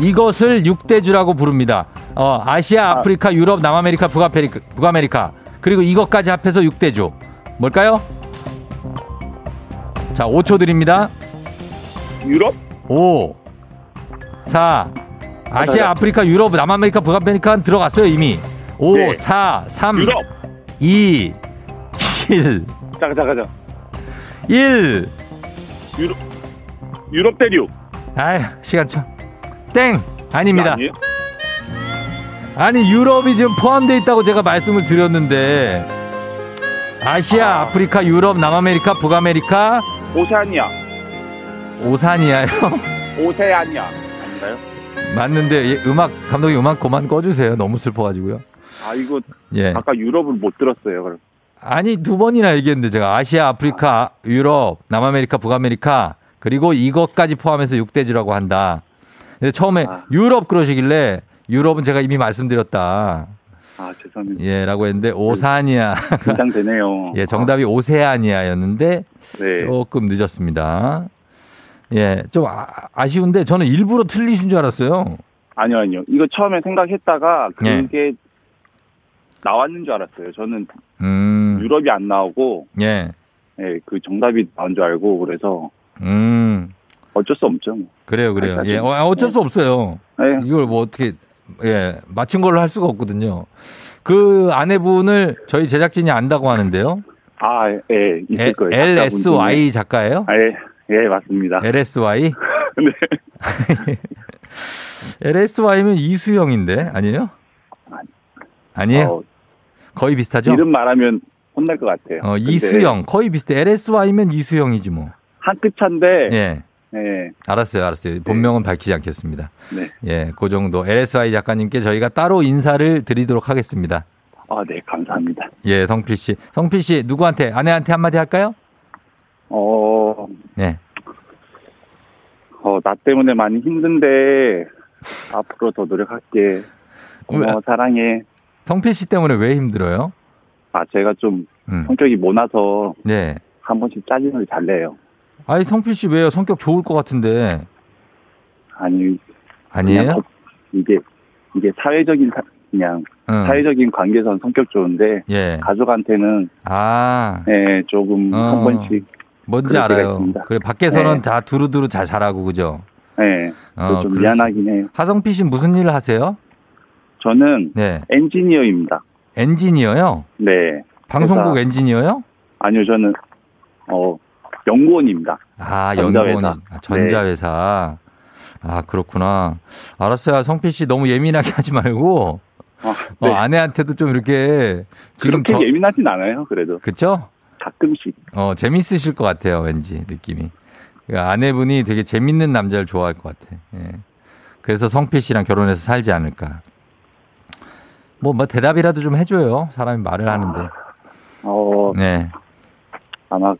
[SPEAKER 1] 이것을 육대주라고 부릅니다. 어, 아시아, 아프리카, 유럽, 남아메리카, 북아메리카, 북아메리카. 그리고 이것까지 합해서 육대주. 뭘까요? 자, 5초 드립니다.
[SPEAKER 7] 유럽?
[SPEAKER 1] 5, 4, 아시아, 아프리카, 유럽, 남아메리카, 북아메리카 들어갔어요, 이미. 5,
[SPEAKER 7] 네.
[SPEAKER 1] 4, 3,
[SPEAKER 7] 유럽.
[SPEAKER 1] 2, 1,
[SPEAKER 7] 잠깐, 잠깐, 잠깐.
[SPEAKER 1] 1.
[SPEAKER 7] 유럽, 유럽 대륙.
[SPEAKER 1] 아휴, 시간 쳐. 땡! 아닙니다.
[SPEAKER 7] 아니에요?
[SPEAKER 1] 아니 유럽이 지금 포함되어 있다고 제가 말씀을 드렸는데 아시아, 아프리카, 유럽, 남아메리카, 북아메리카,
[SPEAKER 7] 오세아니아.
[SPEAKER 1] 오산이야요.
[SPEAKER 7] 오세아니아. 아닌가요?
[SPEAKER 1] 맞는데 예, 음악 감독님 음악 그만 꺼주세요. 너무 슬퍼가지고요.
[SPEAKER 7] 아, 이거
[SPEAKER 1] 예.
[SPEAKER 7] 아까 유럽을 못 들었어요. 그럼.
[SPEAKER 1] 아니 두 번이나 얘기했는데 제가 아시아, 아프리카, 유럽, 남아메리카, 북아메리카 그리고 이것까지 포함해서 육대주라고 한다. 근데 처음에
[SPEAKER 7] 아.
[SPEAKER 1] 유럽 그러시길래 유럽은 제가 이미 말씀드렸다.
[SPEAKER 7] 아, 죄송합니다.
[SPEAKER 1] 예 라고 했는데 오사니아.
[SPEAKER 7] 긴장되네요.
[SPEAKER 1] 예, 정답이 오세아니아였는데
[SPEAKER 7] 네.
[SPEAKER 1] 조금 늦었습니다. 예, 좀 아, 아쉬운데 저는 일부러 틀리신 줄 알았어요.
[SPEAKER 7] 아니요, 아니요. 이거 처음에 생각했다가
[SPEAKER 1] 예.
[SPEAKER 7] 그게 나왔는 줄 알았어요. 저는
[SPEAKER 1] 음, 음.
[SPEAKER 7] 유럽이 안 나오고
[SPEAKER 1] 예.
[SPEAKER 7] 예, 그 정답이 나온 줄 알고 그래서
[SPEAKER 1] 음.
[SPEAKER 7] 어쩔 수 없죠. 뭐.
[SPEAKER 1] 그래요, 그래요.
[SPEAKER 7] 아니,
[SPEAKER 1] 예. 어, 어쩔 수 없어요.
[SPEAKER 7] 예.
[SPEAKER 1] 이걸 뭐 어떻게 예 맞춘 걸로 할 수가 없거든요. 그 아내분을 저희 제작진이 안다고 하는데요.
[SPEAKER 7] 아, 예, 있을
[SPEAKER 1] 에-
[SPEAKER 7] 거예요.
[SPEAKER 1] LSY 작가예요?
[SPEAKER 7] 아, 예, 예, 맞습니다.
[SPEAKER 1] LSY?
[SPEAKER 7] 네.
[SPEAKER 1] LSY면 이수영인데 아니에요? 아니에요?
[SPEAKER 7] 어,
[SPEAKER 1] 거의 비슷하죠?
[SPEAKER 7] 이름 말하면 혼날 것 같아요.
[SPEAKER 1] 어, 이수영 거의 비슷해. LSY면 이수영이지 뭐.
[SPEAKER 7] 한 끗 차인데,
[SPEAKER 1] 예.
[SPEAKER 7] 예,
[SPEAKER 1] 알았어요, 알았어요. 본명은 밝히지 않겠습니다.
[SPEAKER 7] 네.
[SPEAKER 1] 예, 그 정도. LSY 작가님께 저희가 따로 인사를 드리도록 하겠습니다.
[SPEAKER 7] 아, 네, 감사합니다.
[SPEAKER 1] 예, 성필 씨. 성필 씨, 누구한테, 아내한테 한마디 할까요?
[SPEAKER 7] 어,
[SPEAKER 1] 예.
[SPEAKER 7] 어, 나 때문에 많이 힘든데, 앞으로 더 노력할게. 고마워, 사랑해.
[SPEAKER 1] 성필 씨 때문에 왜 힘들어요?
[SPEAKER 7] 아, 제가 좀
[SPEAKER 1] 음.
[SPEAKER 7] 성격이 모나서
[SPEAKER 1] 네.
[SPEAKER 7] 한 번씩 짜증을 잘 내요.
[SPEAKER 1] 아니, 성필 씨 왜요? 성격 좋을 것 같은데.
[SPEAKER 7] 아니,
[SPEAKER 1] 아니에요?
[SPEAKER 7] 이게, 이게 사회적인, 사- 그냥,
[SPEAKER 1] 응.
[SPEAKER 7] 사회적인 관계선 성격 좋은데,
[SPEAKER 1] 예.
[SPEAKER 7] 가족한테는,
[SPEAKER 1] 아,
[SPEAKER 7] 예, 조금
[SPEAKER 1] 어.
[SPEAKER 7] 한 번씩,
[SPEAKER 1] 뭔지 알아요.
[SPEAKER 7] 있습니다.
[SPEAKER 1] 그래, 밖에서는
[SPEAKER 7] 네.
[SPEAKER 1] 다 두루두루 잘 잘하고, 그죠?
[SPEAKER 7] 예,
[SPEAKER 1] 어,
[SPEAKER 7] 좀 미안하긴 해요.
[SPEAKER 1] 하성필 씨 무슨 일을 하세요?
[SPEAKER 7] 저는
[SPEAKER 1] 네.
[SPEAKER 7] 엔지니어입니다.
[SPEAKER 1] 엔지니어요?
[SPEAKER 7] 네.
[SPEAKER 1] 방송국
[SPEAKER 7] 회사-
[SPEAKER 1] 엔지니어요?
[SPEAKER 7] 아니요, 저는, 어, 연구원입니다.
[SPEAKER 1] 아,
[SPEAKER 7] 전자회사.
[SPEAKER 1] 아, 전자회사. 아, 그렇구나. 알았어요. 성필 씨 너무 예민하게 하지 말고,
[SPEAKER 7] 아,
[SPEAKER 1] 어,
[SPEAKER 7] 네.
[SPEAKER 1] 아내한테도 좀 이렇게, 지금
[SPEAKER 7] 그렇게
[SPEAKER 1] 저,
[SPEAKER 7] 예민하진 않아요, 그래도.
[SPEAKER 1] 그쵸?
[SPEAKER 7] 가끔씩.
[SPEAKER 1] 어, 재밌으실 것 같아요, 왠지, 느낌이. 그러니까 아내분이 되게 재밌는 남자를 좋아할 것 같아. 예. 그래서 성필 씨랑 결혼해서 살지 않을까. 뭐, 뭐, 대답이라도 좀 해줘요. 사람이 말을 하는데.
[SPEAKER 7] 어,
[SPEAKER 1] 네.
[SPEAKER 7] 아마,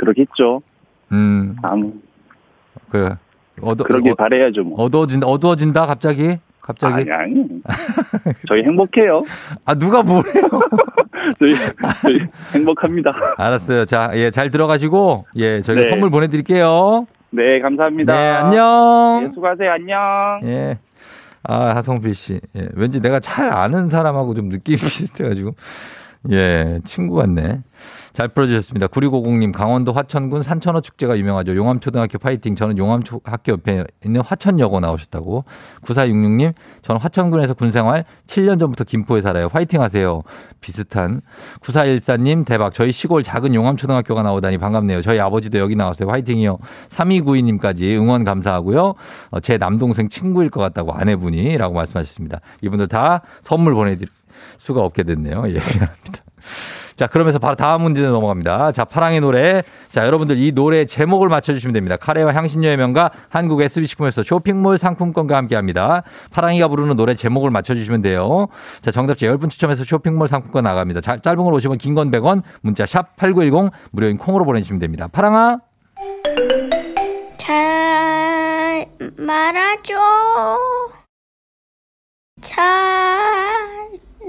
[SPEAKER 7] 그러겠죠.
[SPEAKER 1] 음,
[SPEAKER 7] 아무,
[SPEAKER 1] 그, 어두,
[SPEAKER 7] 그러길
[SPEAKER 1] 어,
[SPEAKER 7] 바래야죠, 뭐.
[SPEAKER 1] 어두워진다, 어두워진다, 갑자기? 갑자기?
[SPEAKER 7] 아니, 아니. 저희 행복해요.
[SPEAKER 1] 아, 누가 뭐래요?
[SPEAKER 7] 저희, 저희 행복합니다.
[SPEAKER 1] 알았어요. 자, 예, 잘 들어가시고, 예, 저희가
[SPEAKER 7] 네.
[SPEAKER 1] 선물 보내 드릴게요.
[SPEAKER 7] 네, 감사합니다.
[SPEAKER 1] 네,
[SPEAKER 7] 예,
[SPEAKER 1] 안녕.
[SPEAKER 7] 수고하세요. 안녕.
[SPEAKER 1] 예. 아, 하성필 씨. 예, 왠지 내가 잘 아는 사람하고 좀 느낌이 비슷해 가지고. 예, 친구 같네. 잘 풀어주셨습니다. 9650님, 강원도 화천군 산천어 축제가 유명하죠. 용암초등학교 파이팅. 저는 용암학교 옆에 있는 화천여고 나오셨다고. 9466님, 저는 화천군에서 군생활 7년 전부터 김포에 살아요. 파이팅 하세요. 비슷한. 9414님, 대박. 저희 시골 작은 용암초등학교가 나오다니 반갑네요. 저희 아버지도 여기 나왔어요. 화이팅이요. 3292님까지 응원 감사하고요. 어, 제 남동생 친구일 것 같다고 아내분이 라고 말씀하셨습니다. 이분들 다 선물 보내드릴 수가 없게 됐네요. 예, 미안합니다. 자, 그러면서 바로 다음 문제 넘어갑니다. 자, 파랑의 노래. 자, 여러분들 이 노래 제목을 맞춰주시면 됩니다. 카레와 향신료의 명가 한국 SB식품에서 쇼핑몰 상품권과 함께 합니다. 파랑이가 부르는 노래 제목을 맞춰주시면 돼요. 자, 정답자 10분 추첨해서 쇼핑몰 상품권 나갑니다. 자, 짧은 걸 오시면 긴건 100원, 문자 샵 8910 무료인 콩으로 보내주시면 됩니다. 파랑아.
[SPEAKER 8] 잘 말아줘. 잘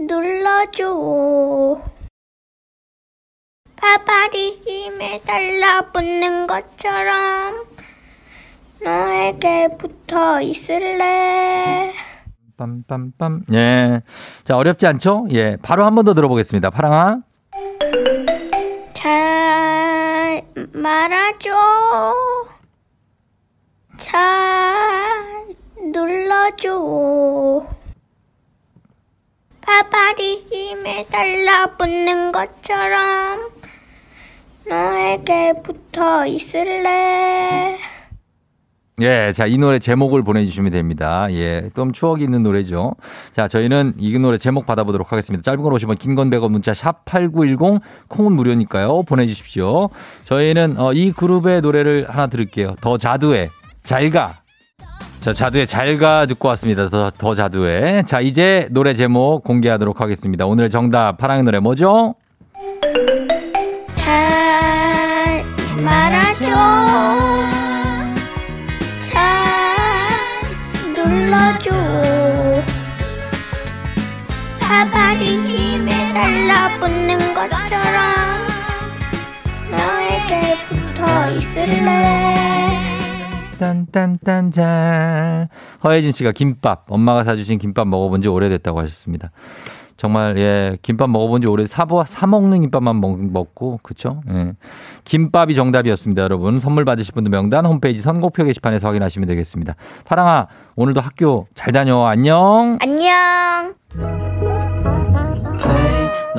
[SPEAKER 8] 눌러줘. 파파리 힘에 달라붙는 것처럼 너에게 붙어 있을래.
[SPEAKER 1] 빰빰빰. 예. 자, 어렵지 않죠? 예. 바로 한 번 더 들어보겠습니다. 파랑아.
[SPEAKER 8] 잘 말아줘. 잘 눌러줘. 파파리 힘에 달라붙는 것처럼 너에게 붙어 있을래.
[SPEAKER 1] 예, 자, 이 노래 제목을 보내주시면 됩니다. 예, 좀 추억이 있는 노래죠. 자, 저희는 이 노래 제목 받아보도록 하겠습니다. 짧은 걸 오시면 긴건 100원 문자 샵 8910 콩은 무료니까요. 보내주십시오. 저희는 어, 이 그룹의 노래를 하나 들을게요. 더 자두의 잘가. 자, 자두의 잘가 듣고 왔습니다. 더, 더 자두의. 자, 이제 노래 제목 공개하도록 하겠습니다. 오늘 정답 파랑의 노래 뭐죠?
[SPEAKER 8] 말아줘. 잘 눌러줘. 파바리 힘에 달라붙는 것처럼 너에게 붙어 있을래.
[SPEAKER 1] 딴딴딴 잘. 허혜진 씨가 김밥, 엄마가 사주신 김밥 먹어본 지 오래됐다고 하셨습니다. 정말 예 김밥 먹어본 지 오래 사보 사 먹는 김밥만 먹, 먹고 그쵸? 예. 김밥이 정답이었습니다, 여러분. 선물 받으실 분들 명단 홈페이지 선곡표 게시판에서 확인하시면 되겠습니다. 파랑아 오늘도 학교 잘 다녀 안녕.
[SPEAKER 8] 안녕.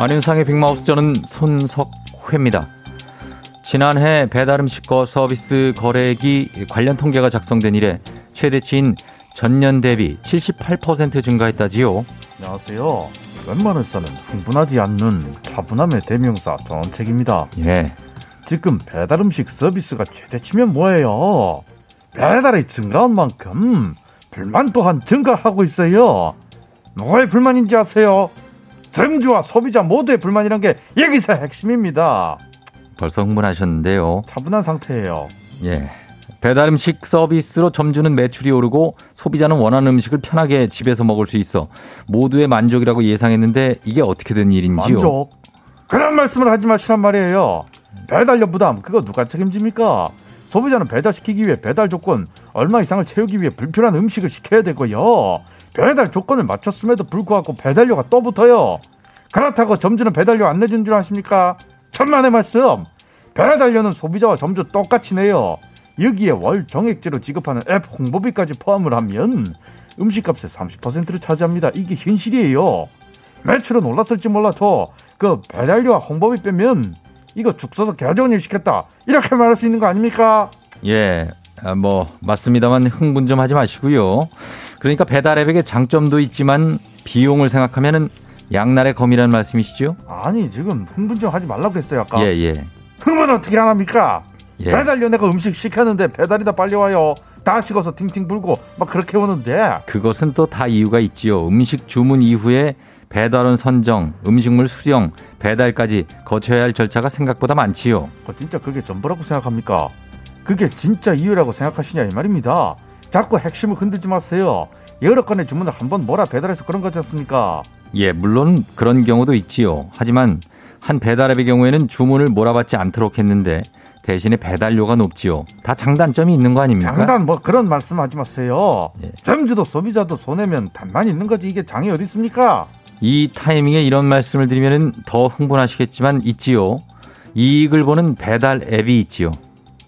[SPEAKER 1] 안윤상의 빅마우스 저는 손석회입니다. 지난해 배달음식 거 서비스 거래액이 관련 통계가 작성된 이래 최대치인 전년 대비 78% 증가했다지요.
[SPEAKER 9] 안녕하세요. 웬만해서는 흥분하지 않는 차분함의 대명사 정책입니다.
[SPEAKER 1] 예.
[SPEAKER 9] 지금 배달음식 서비스가 최대치면 뭐예요? 배달이 증가한 만큼 불만 또한 증가하고 있어요. 뭐의 불만인지 아세요? 점주와 소비자 모두의 불만이란 게 여기서 핵심입니다.
[SPEAKER 1] 벌써 흥분하셨는데요.
[SPEAKER 9] 차분한 상태예요.
[SPEAKER 1] 예. 배달 음식 서비스로 점주는 매출이 오르고 소비자는 원하는 음식을 편하게 집에서 먹을 수 있어 모두의 만족이라고 예상했는데 이게 어떻게 된 일인지요?
[SPEAKER 9] 만족. 그런 말씀을 하지 마시란 말이에요. 배달료 부담 그거 누가 책임집니까? 소비자는 배달시키기 위해 배달 조건 얼마 이상을 채우기 위해 불편한 음식을 시켜야 되고요. 배달 조건을 맞췄음에도 불구하고 배달료가 또 붙어요. 그렇다고 점주는 배달료 안 내준 줄 아십니까? 천만의 말씀. 배달료는 소비자와 점주 똑같이 내요. 여기에 월 정액제로 지급하는 앱 홍보비까지 포함을 하면 음식값의 30%를 차지합니다. 이게 현실이에요. 매출은 올랐을지 몰라도 그 배달료와 홍보비 빼면 이거 죽 써서 개좋은 일 시켰다 이렇게 말할 수 있는 거 아닙니까?
[SPEAKER 1] 예. 아, 뭐 맞습니다만 흥분 좀 하지 마시고요. 그러니까 배달 앱에게 장점도 있지만 비용을 생각하면은 양날의 검이라는 말씀이시죠?
[SPEAKER 9] 아니 지금 흥분 좀 하지 말라고 했어요 아까
[SPEAKER 1] 예, 예.
[SPEAKER 9] 흥분 어떻게 안 합니까?
[SPEAKER 1] 예.
[SPEAKER 9] 배달료 내가 음식 시켰는데 배달이 다 빨리 와요 다 식어서 팅팅 불고 막 그렇게 오는데
[SPEAKER 1] 그것은 또 다 이유가 있지요. 음식 주문 이후에 배달원 선정, 음식물 수령, 배달까지 거쳐야 할 절차가 생각보다 많지요.
[SPEAKER 9] 그 진짜 그게 전부라고 생각합니까? 그게 진짜 이유라고 생각하시냐 이 말입니다 자꾸 핵심을 흔들지 마세요 여러 건의 주문을 한 번 몰아 배달해서 그런 거지 않습니까?
[SPEAKER 1] 예, 물론 그런 경우도 있지요. 하지만 한 배달앱의 경우에는 주문을 몰아받지 않도록 했는데 대신에 배달료가 높지요. 다 장단점이 있는 거 아닙니까?
[SPEAKER 9] 장단 뭐 그런 말씀하지 마세요.
[SPEAKER 1] 예.
[SPEAKER 9] 점주도 소비자도 손해면 단만 있는 거지 이게 장이 어디 있습니까?
[SPEAKER 1] 이 타이밍에 이런 말씀을 드리면 더 흥분하시겠지만 있지요. 이익을 보는 배달 앱이 있지요.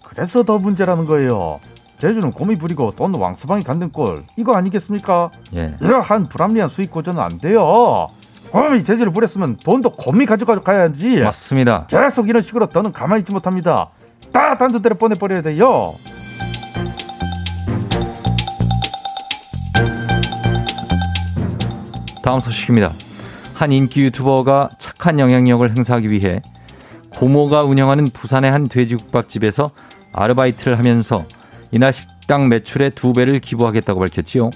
[SPEAKER 9] 그래서 더 문제라는 거예요. 제주는 곰이 부리고 돈 왕서방이 갖는 꼴 이거 아니겠습니까?
[SPEAKER 1] 예.
[SPEAKER 9] 이러한 불합리한 수익 고전은 안 돼요. 곰이 제주를 부렸으면 돈도 곰이 가져가야지.
[SPEAKER 1] 맞습니다.
[SPEAKER 9] 계속 이런 식으로 더는 가만히 있지 못합니다. 다 단두대로 보내버려야 돼요.
[SPEAKER 1] 다음 소식입니다. 한 인기 유튜버가 착한 영향력을 행사하기 위해 고모가 운영하는 부산의 한 돼지국밥집에서 아르바이트를 하면서 이날 식당 매출의 두 배를 기부하겠다고 밝혔지요.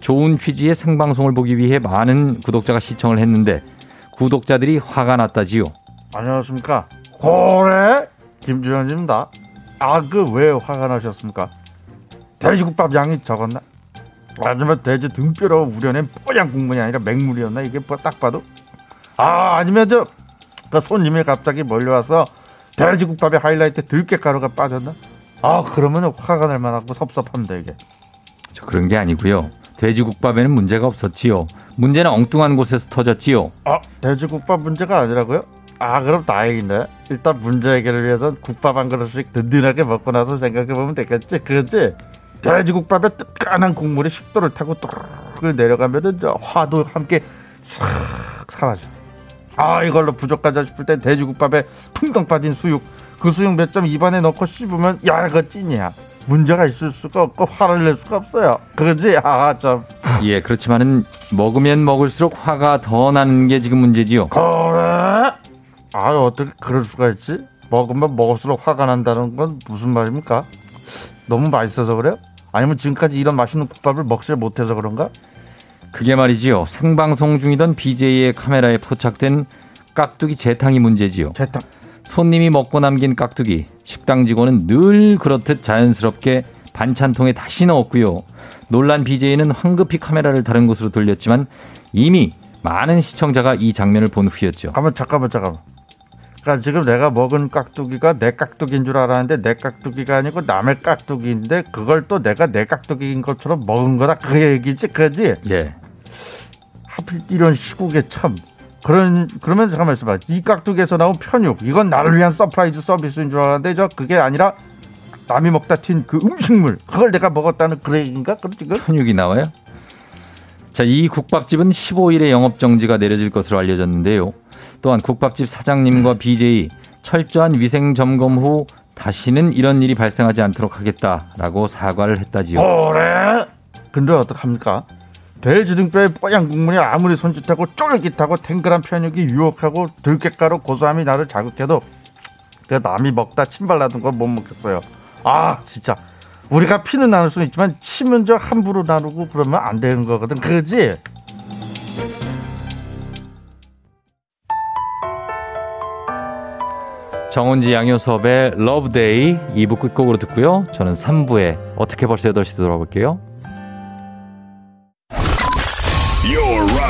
[SPEAKER 1] 좋은 취지의 생방송을 보기 위해 많은 구독자가 시청을 했는데 구독자들이 화가 났다지요.
[SPEAKER 9] 안녕하십니까. 고래 김주현입니다. 아 그 왜 화가 나셨습니까? 돼지국밥 양이 적었나? 아니면 돼지 등뼈로 우려낸 뽀얀 국물이 아니라 맹물이었나 이게 뭐 딱 봐도 아 아니면 저 그 손님이 갑자기 몰려와서 돼지국밥에 하이라이트 들깨가루가 빠졌나? 아 그러면 화가 날 만하고 섭섭합니다 이게
[SPEAKER 1] 저 그런 게 아니고요. 돼지국밥에는 문제가 없었지요. 문제는 엉뚱한 곳에서 터졌지요.
[SPEAKER 9] 아 돼지국밥 문제가 아니라고요? 아 그럼 다행이네 일단 문제 해결을 위해선 국밥 한 그릇씩 든든하게 먹고 나서 생각해 보면 되겠지 그렇지? 돼지국밥에 뜨끈한 국물이 식도를 타고 내려가면은 저 화도 함께 싹 사라져 아 이걸로 부족하다 싶을 땐 돼지국밥에 풍덩 빠진 수육 그 수육 몇 점 입안에 넣고 씹으면 야 이거 찐이야 문제가 있을 수가 없고 화를 낼 수가 없어요 그러지 아 참
[SPEAKER 1] 예, 그렇지만은 먹으면 먹을수록 화가 더 나는 게 지금 문제지요.
[SPEAKER 9] 그래? 아 어떻게 그럴 수가 있지? 먹으면 먹을수록 화가 난다는 건 무슨 말입니까? 너무 맛있어서 그래요? 아니면 지금까지 이런 맛있는 국밥을 먹질 못해서 그런가?
[SPEAKER 1] 그게 말이지요. 생방송 중이던 BJ의 카메라에 포착된 깍두기 재탕이 문제지요.
[SPEAKER 9] 재탕.
[SPEAKER 1] 손님이 먹고 남긴 깍두기. 식당 직원은 늘 그렇듯 자연스럽게 반찬통에 다시 넣었고요. 놀란 BJ는 황급히 카메라를 다른 곳으로 돌렸지만 이미 많은 시청자가 이 장면을 본 후였죠.
[SPEAKER 9] 잠깐만 잠깐만 잠깐만. 그러니까 지금 내가 먹은 깍두기가 내 깍두기인 줄 알았는데 내 깍두기가 아니고 남의 깍두기인데 그걸 또 내가 내 깍두기인 것처럼 먹은 거다 그 얘기지 그지?
[SPEAKER 1] 예.
[SPEAKER 9] 하필 이런 시국에 참 그런 그러면 잠깐만 있어봐 이 깍두기에서 나온 편육 이건 나를 위한 surprise 서비스인 줄 알았는데 저 그게 아니라 남이 먹다 튄 그 음식물 그걸 내가 먹었다는 그 얘기인가 그럼 지금
[SPEAKER 1] 편육이 나와요? 자, 이 국밥집은 15일에 영업 정지가 내려질 것으로 알려졌는데요. 또한 국밥집 사장님과 BJ 철저한 위생 점검 후 다시는 이런 일이 발생하지 않도록 하겠다라고 사과를 했다지요.
[SPEAKER 9] 그래? 근데 어떡합니까? 돼지등뼈의 뽀얀 국물이 아무리 손짓하고 쫄깃하고 탱글한 편육이 유혹하고 들깨가루 고소함이 나를 자극해도 그 남이 먹다 침발 나던 건못 먹겠어요. 아 진짜 우리가 피는 나눌 수는 있지만 침은 저 함부로 나누고 그러면 안 되는 거거든. 그지?
[SPEAKER 1] 정은지 양요섭의 Love Day 2부 끝곡으로 듣고요. 저는 3부에 어떻게 벌써 8시 돌아볼게요.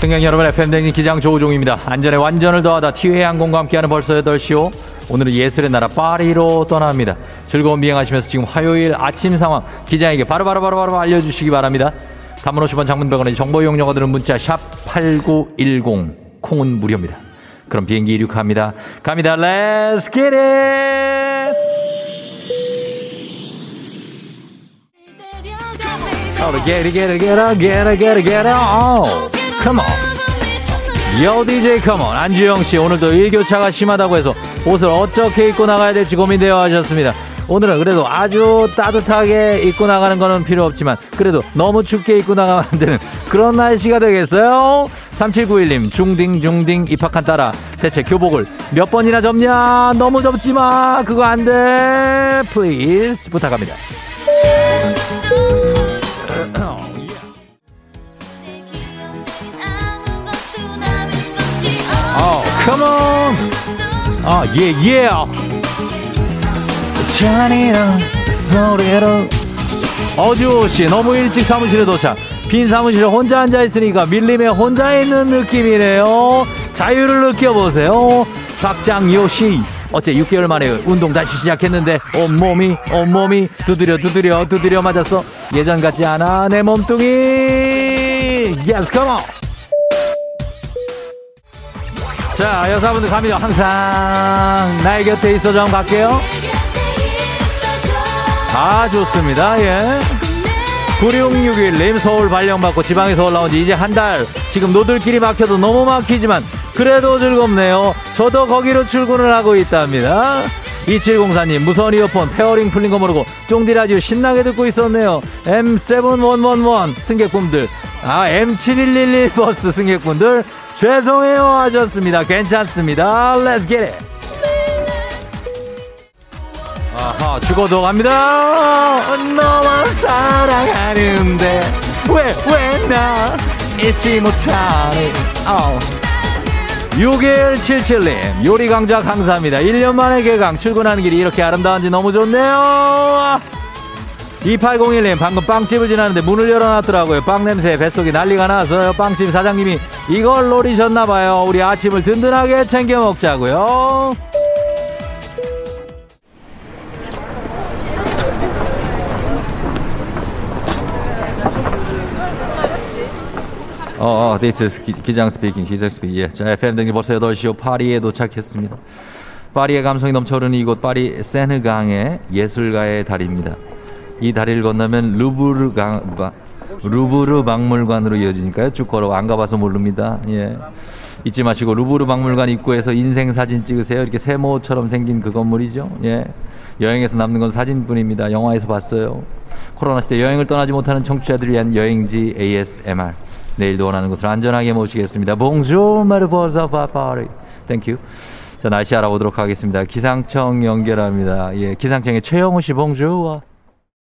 [SPEAKER 1] 승객 여러분 FM 댕진 기장 조우종입니다. 안전에 완전을 더하다 티웨이 항공과 함께하는 벌써 8시요. 오늘은 예술의 나라 파리로 떠납니다. 즐거운 비행하시면서 지금 화요일 아침 상황 기장에게 바로바로 바로바로 알려주시기 바랍니다. 단문 50원 장문 100원의 정보 이용료가 드는 문자 샵 8910 콩은 무료입니다. 그럼 비행기 이륙합니다. 갑니다. Let's get it! Oh, get it, get it, get it, get it, get it, get it. Oh, come on. 요 DJ 컴온 안주영 씨 오늘도 일교차가 심하다고 해서 옷을 어떻게 입고 나가야 될지 고민되어 하셨습니다. 오늘은 그래도 아주 따뜻하게 입고 나가는 거는 필요 없지만 그래도 너무 춥게 입고 나가면 안 되는 그런 날씨가 되겠어요. 3791님 중딩 중딩 입학한 딸아 대체 교복을 몇 번이나 접냐 너무 접지 마 그거 안돼 please 부탁합니다. 어, come on. 아, 예, 예. 잔이랑 소리로. 어주호 씨, 너무 일찍 사무실에 도착. 빈 사무실에 혼자 앉아 있으니까 밀림에 혼자 있는 느낌이네요. 자유를 느껴보세요. 박장요 씨. 어째 6개월 만에 운동 다시 시작했는데 온몸이 온몸이 두드려 두드려 두드려 맞았어. 예전 같지 않아 내 몸뚱이. 예스 컴 자, 여사분들 갑니다. 항상 나의 곁에 있어 좀 갈게요. 아, 좋습니다. 예. 9661님 서울 발령받고 지방에서 올라온 지 이제 한 달. 지금 노들길이 막혀도 너무 막히지만 그래도 즐겁네요. 저도 거기로 출근을 하고 있답니다. 2704님 무선 이어폰 pairing 풀린 거 모르고 쫑디 라디오 신나게 듣고 있었네요. M7111 승객분들 아 M7111 버스 승객분들 죄송해요 하셨습니다. 괜찮습니다. Let's get it. 아하 죽어도 갑니다. 너만 사랑하는데 왜 왜나 잊지 못하니? 어. 6177님 요리 강자 감사합니다 1년 만에 개강 출근하는 길이 이렇게 아름다운지 너무 좋네요 2801님 방금 빵집을 지나는데 문을 열어놨더라고요 빵 냄새에 뱃속이 난리가 나서요 빵집 사장님이 이걸 노리셨나봐요 우리 아침을 든든하게 챙겨 먹자고요 어, 어, 데이트 기, 기장 스피킹, 기장 스피킹. 예. 자, FM 등이 벌써 8시요. 파리에 도착했습니다. 파리의 감성이 넘쳐흐르는 이곳 파리 세느강의 예술가의 다리입니다. 이 다리를 건너면 루브르 강, 바, 루브르 박물관으로 이어지니까요. 쭉 걸어 안 가봐서 모릅니다. 예. 잊지 마시고 루브르 박물관 입구에서 인생 사진 찍으세요. 이렇게 세모처럼 생긴 그 건물이죠. 예. 여행에서 남는 건 사진뿐입니다. 영화에서 봤어요. 코로나 시대 여행을 떠나지 못하는 청취자들을 위한 여행지 ASMR. 내일도 원하는 곳을 안전하게 모시겠습니다. 봉주 마르보사 파파리. 땡큐. 자, 날씨 알아보도록 하겠습니다. 기상청 연결합니다. 예, 기상청의 최영우 씨 봉주와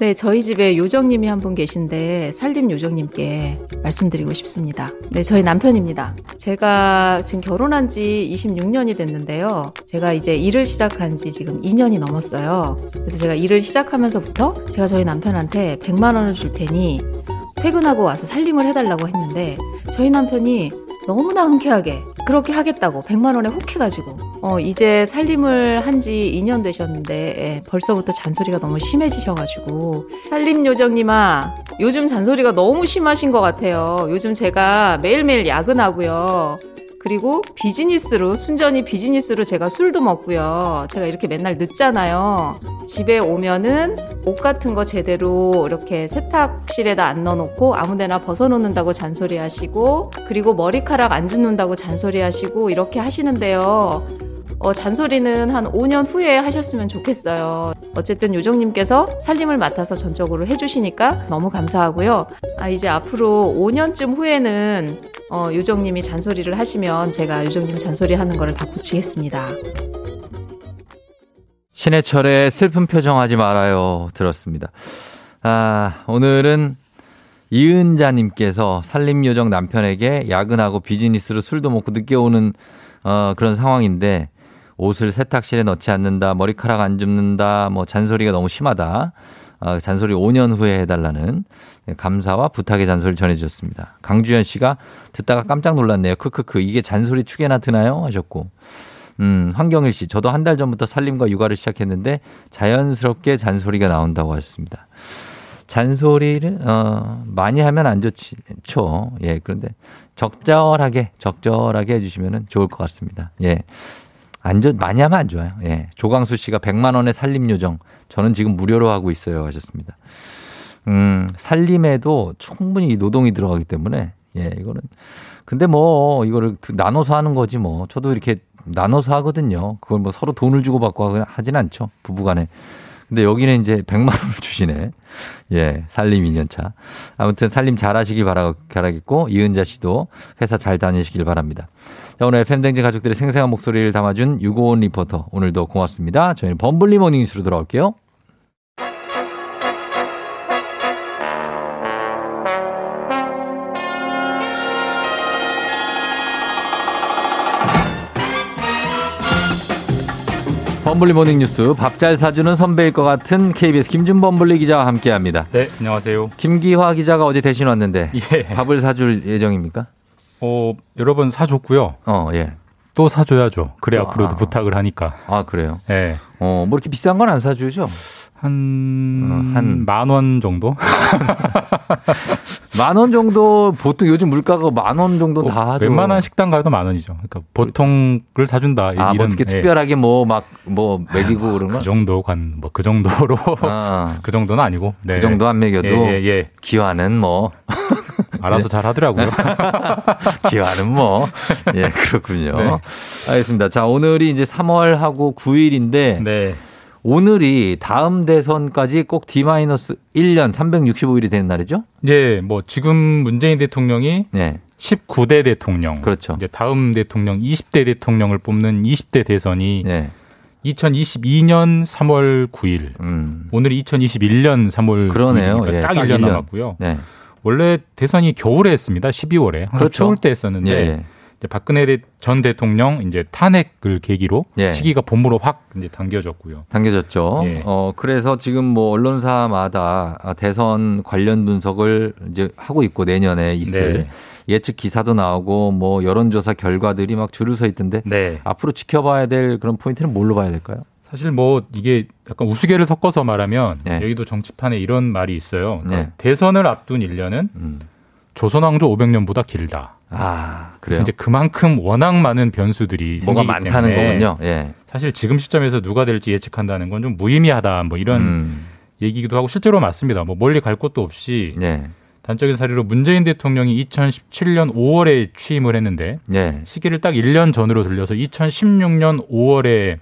[SPEAKER 10] 네, 저희 집에 요정님이 한 분 계신데 살림 요정님께 말씀드리고 싶습니다. 네, 저희 남편입니다. 제가 지금 결혼한 지 26년이 됐는데요. 제가 이제 일을 시작한 지 지금 2년이 넘었어요. 그래서 제가 일을 시작하면서부터 제가 저희 남편한테 100만 원을 줄 테니 퇴근하고 와서 살림을 해달라고 했는데 저희 남편이 너무나 흔쾌하게 그렇게 하겠다고 100만 원에 혹해가지고 어 이제 살림을 한 지 2년 되셨는데 예, 벌써부터 잔소리가 너무 심해지셔가지고 살림 요정님아 요즘 잔소리가 너무 심하신 것 같아요. 요즘 제가 매일매일 야근하고요. 그리고 비즈니스로 순전히 비즈니스로 제가 술도 먹고요. 제가 이렇게 맨날 늦잖아요. 집에 오면은 옷 같은 거 제대로 이렇게 세탁실에다 안 넣어놓고 아무데나 벗어놓는다고 잔소리하시고 그리고 머리카락 안 줍는다고 잔소리하시고 이렇게 하시는데요. 어, 잔소리는 한 5년 후에 하셨으면 좋겠어요. 어쨌든 요정님께서 살림을 맡아서 전적으로 해주시니까 너무 감사하고요. 아, 이제 앞으로 5년쯤 후에는 어, 요정님이 잔소리를 하시면 제가 요정님 잔소리 하는 거를 다 고치겠습니다.
[SPEAKER 1] 신해철의 슬픈 표정 하지 말아요. 들었습니다. 아, 오늘은 이은자님께서 살림요정 남편에게 야근하고 비즈니스로 술도 먹고 늦게 오는 어, 그런 상황인데 옷을 세탁실에 넣지 않는다, 머리카락 안 줍는다, 뭐 잔소리가 너무 심하다. 어, 잔소리 5년 후에 해달라는 감사와 부탁의 잔소리를 전해주셨습니다. 강주현 씨가 듣다가 깜짝 놀랐네요. 크크크 이게 잔소리 축에나 드나요? 하셨고 음, 황경일 씨, 저도 한 달 전부터 살림과 육아를 시작했는데 자연스럽게 잔소리가 나온다고 하셨습니다. 잔소리를 어, 많이 하면 안 좋죠. 예, 그런데 적절하게 적절하게 해주시면 좋을 것 같습니다. 예. 안 좋, 많이 하면 안 좋아요. 예. 조광수 씨가 100만 원의 살림 요정. 저는 지금 무료로 하고 있어요. 하셨습니다. 음, 살림에도 충분히 노동이 들어가기 때문에, 예, 이거는. 근데 뭐, 이거를 나눠서 하는 거지 뭐. 저도 이렇게 나눠서 하거든요. 그걸 뭐 서로 돈을 주고 받고 하진 않죠. 부부간에. 근데 여기는 이제 100만 원을 주시네. 예, 살림 2년차. 아무튼 살림 잘 하시길 바라, 바라겠고, 이은자 씨도 회사 잘 다니시길 바랍니다. 자, 오늘 FM댕진 가족들의 생생한 목소리를 담아준 유고원 리포터. 오늘도 고맙습니다. 저희는 범블리 모닝스로 돌아올게요. 범블리 morning 뉴스 밥 잘 사주는 선배일 것 같은 KBS 김준범블리 기자와 함께합니다.
[SPEAKER 11] 네, 안녕하세요.
[SPEAKER 1] 김기화 기자가 어제 대신 왔는데
[SPEAKER 11] 예.
[SPEAKER 1] 밥을 사줄 예정입니까?
[SPEAKER 11] 어, 여러 번 사줬고요.
[SPEAKER 1] 어, 예.
[SPEAKER 11] 또 사줘야죠. 그래
[SPEAKER 1] 또,
[SPEAKER 11] 앞으로도
[SPEAKER 1] 아.
[SPEAKER 11] 부탁을 하니까.
[SPEAKER 1] 아 그래요?
[SPEAKER 11] 예.
[SPEAKER 1] 어, 뭐 이렇게 비싼 건 안 사주죠?
[SPEAKER 11] 한,
[SPEAKER 1] 어, 한-
[SPEAKER 11] 만 원 정도?
[SPEAKER 1] 만 원 정도 보통 요즘 물가가 만 원 정도 다 하죠.
[SPEAKER 11] 웬만한 식당 가도 만 원이죠. 그러니까 보통을 사준다.
[SPEAKER 1] 아, 뭐
[SPEAKER 11] 이런,
[SPEAKER 1] 어떻게
[SPEAKER 11] 예.
[SPEAKER 1] 특별하게 뭐 막 뭐 먹이고 그런 거?
[SPEAKER 11] 그 정도 관, 뭐그 정도로.
[SPEAKER 1] 아,
[SPEAKER 11] 그 정도는 아니고. 네.
[SPEAKER 1] 그 정도 안 먹여도
[SPEAKER 11] 예, 예, 예.
[SPEAKER 1] 기와는 뭐
[SPEAKER 11] 알아서 잘 하더라고요.
[SPEAKER 1] 기와는 뭐 예, 그렇군요.
[SPEAKER 11] 네.
[SPEAKER 1] 알겠습니다. 자, 오늘이 이제 3월하고 9일인데
[SPEAKER 11] 네.
[SPEAKER 1] 오늘이 다음 대선까지 꼭 D-1년 365일이 되는 날이죠?
[SPEAKER 11] 이제 뭐 지금 문재인 대통령이
[SPEAKER 1] 네.
[SPEAKER 11] 19대 대통령.
[SPEAKER 1] 그렇죠.
[SPEAKER 11] 이제 다음 대통령 20대 대통령을 뽑는 20대 대선이
[SPEAKER 1] 네.
[SPEAKER 11] 2022년 3월 9일. 오늘이 2021년 3월
[SPEAKER 1] 음. 그러네요.
[SPEAKER 11] 9일이니까
[SPEAKER 1] 예, 딱딱
[SPEAKER 11] 1년
[SPEAKER 1] 1년.
[SPEAKER 11] 남았고요.
[SPEAKER 1] 네.
[SPEAKER 11] 원래 대선이 겨울에 했습니다. 12월에. 항상
[SPEAKER 1] 그렇죠.
[SPEAKER 11] 추울 때 했었는데
[SPEAKER 1] 예.
[SPEAKER 11] 이제 박근혜 대- 전 대통령 이제 탄핵을 계기로
[SPEAKER 1] 예.
[SPEAKER 11] 시기가 봄으로 확 이제 당겨졌고요.
[SPEAKER 1] 당겨졌죠.
[SPEAKER 11] 예.
[SPEAKER 1] 어, 그래서 지금 뭐 언론사마다 아, 대선 관련 분석을 이제 하고 있고 내년에 있을
[SPEAKER 11] 네.
[SPEAKER 1] 예측 기사도 나오고 뭐 여론조사 결과들이 막 줄을 서 있던데
[SPEAKER 11] 네.
[SPEAKER 1] 앞으로 지켜봐야 될 그런 포인트는 뭘로 봐야 될까요?
[SPEAKER 11] 사실 뭐 이게 약간 우스개를 섞어서 말하면 여의도 정치판에 이런 말이 있어요. 그러니까
[SPEAKER 1] 네.
[SPEAKER 11] 대선을 앞둔 1년은 조선왕조 500년보다 길다.
[SPEAKER 1] 아, 그래요?
[SPEAKER 11] 이제 그만큼 워낙 많은 변수들이
[SPEAKER 1] 뭐가 많다는 거군요. 예.
[SPEAKER 11] 사실 지금 시점에서 누가 될지 예측한다는 건 좀 무의미하다. 뭐 이런
[SPEAKER 1] 음.
[SPEAKER 11] 얘기기도 하고 실제로 맞습니다. 뭐 멀리 갈 곳도 없이
[SPEAKER 1] 네.
[SPEAKER 11] 단적인 사례로 문재인 대통령이 2017년 5월에 취임을 했는데
[SPEAKER 1] 네.
[SPEAKER 11] 시기를 딱 1년 전으로 들려서 2016년 5월에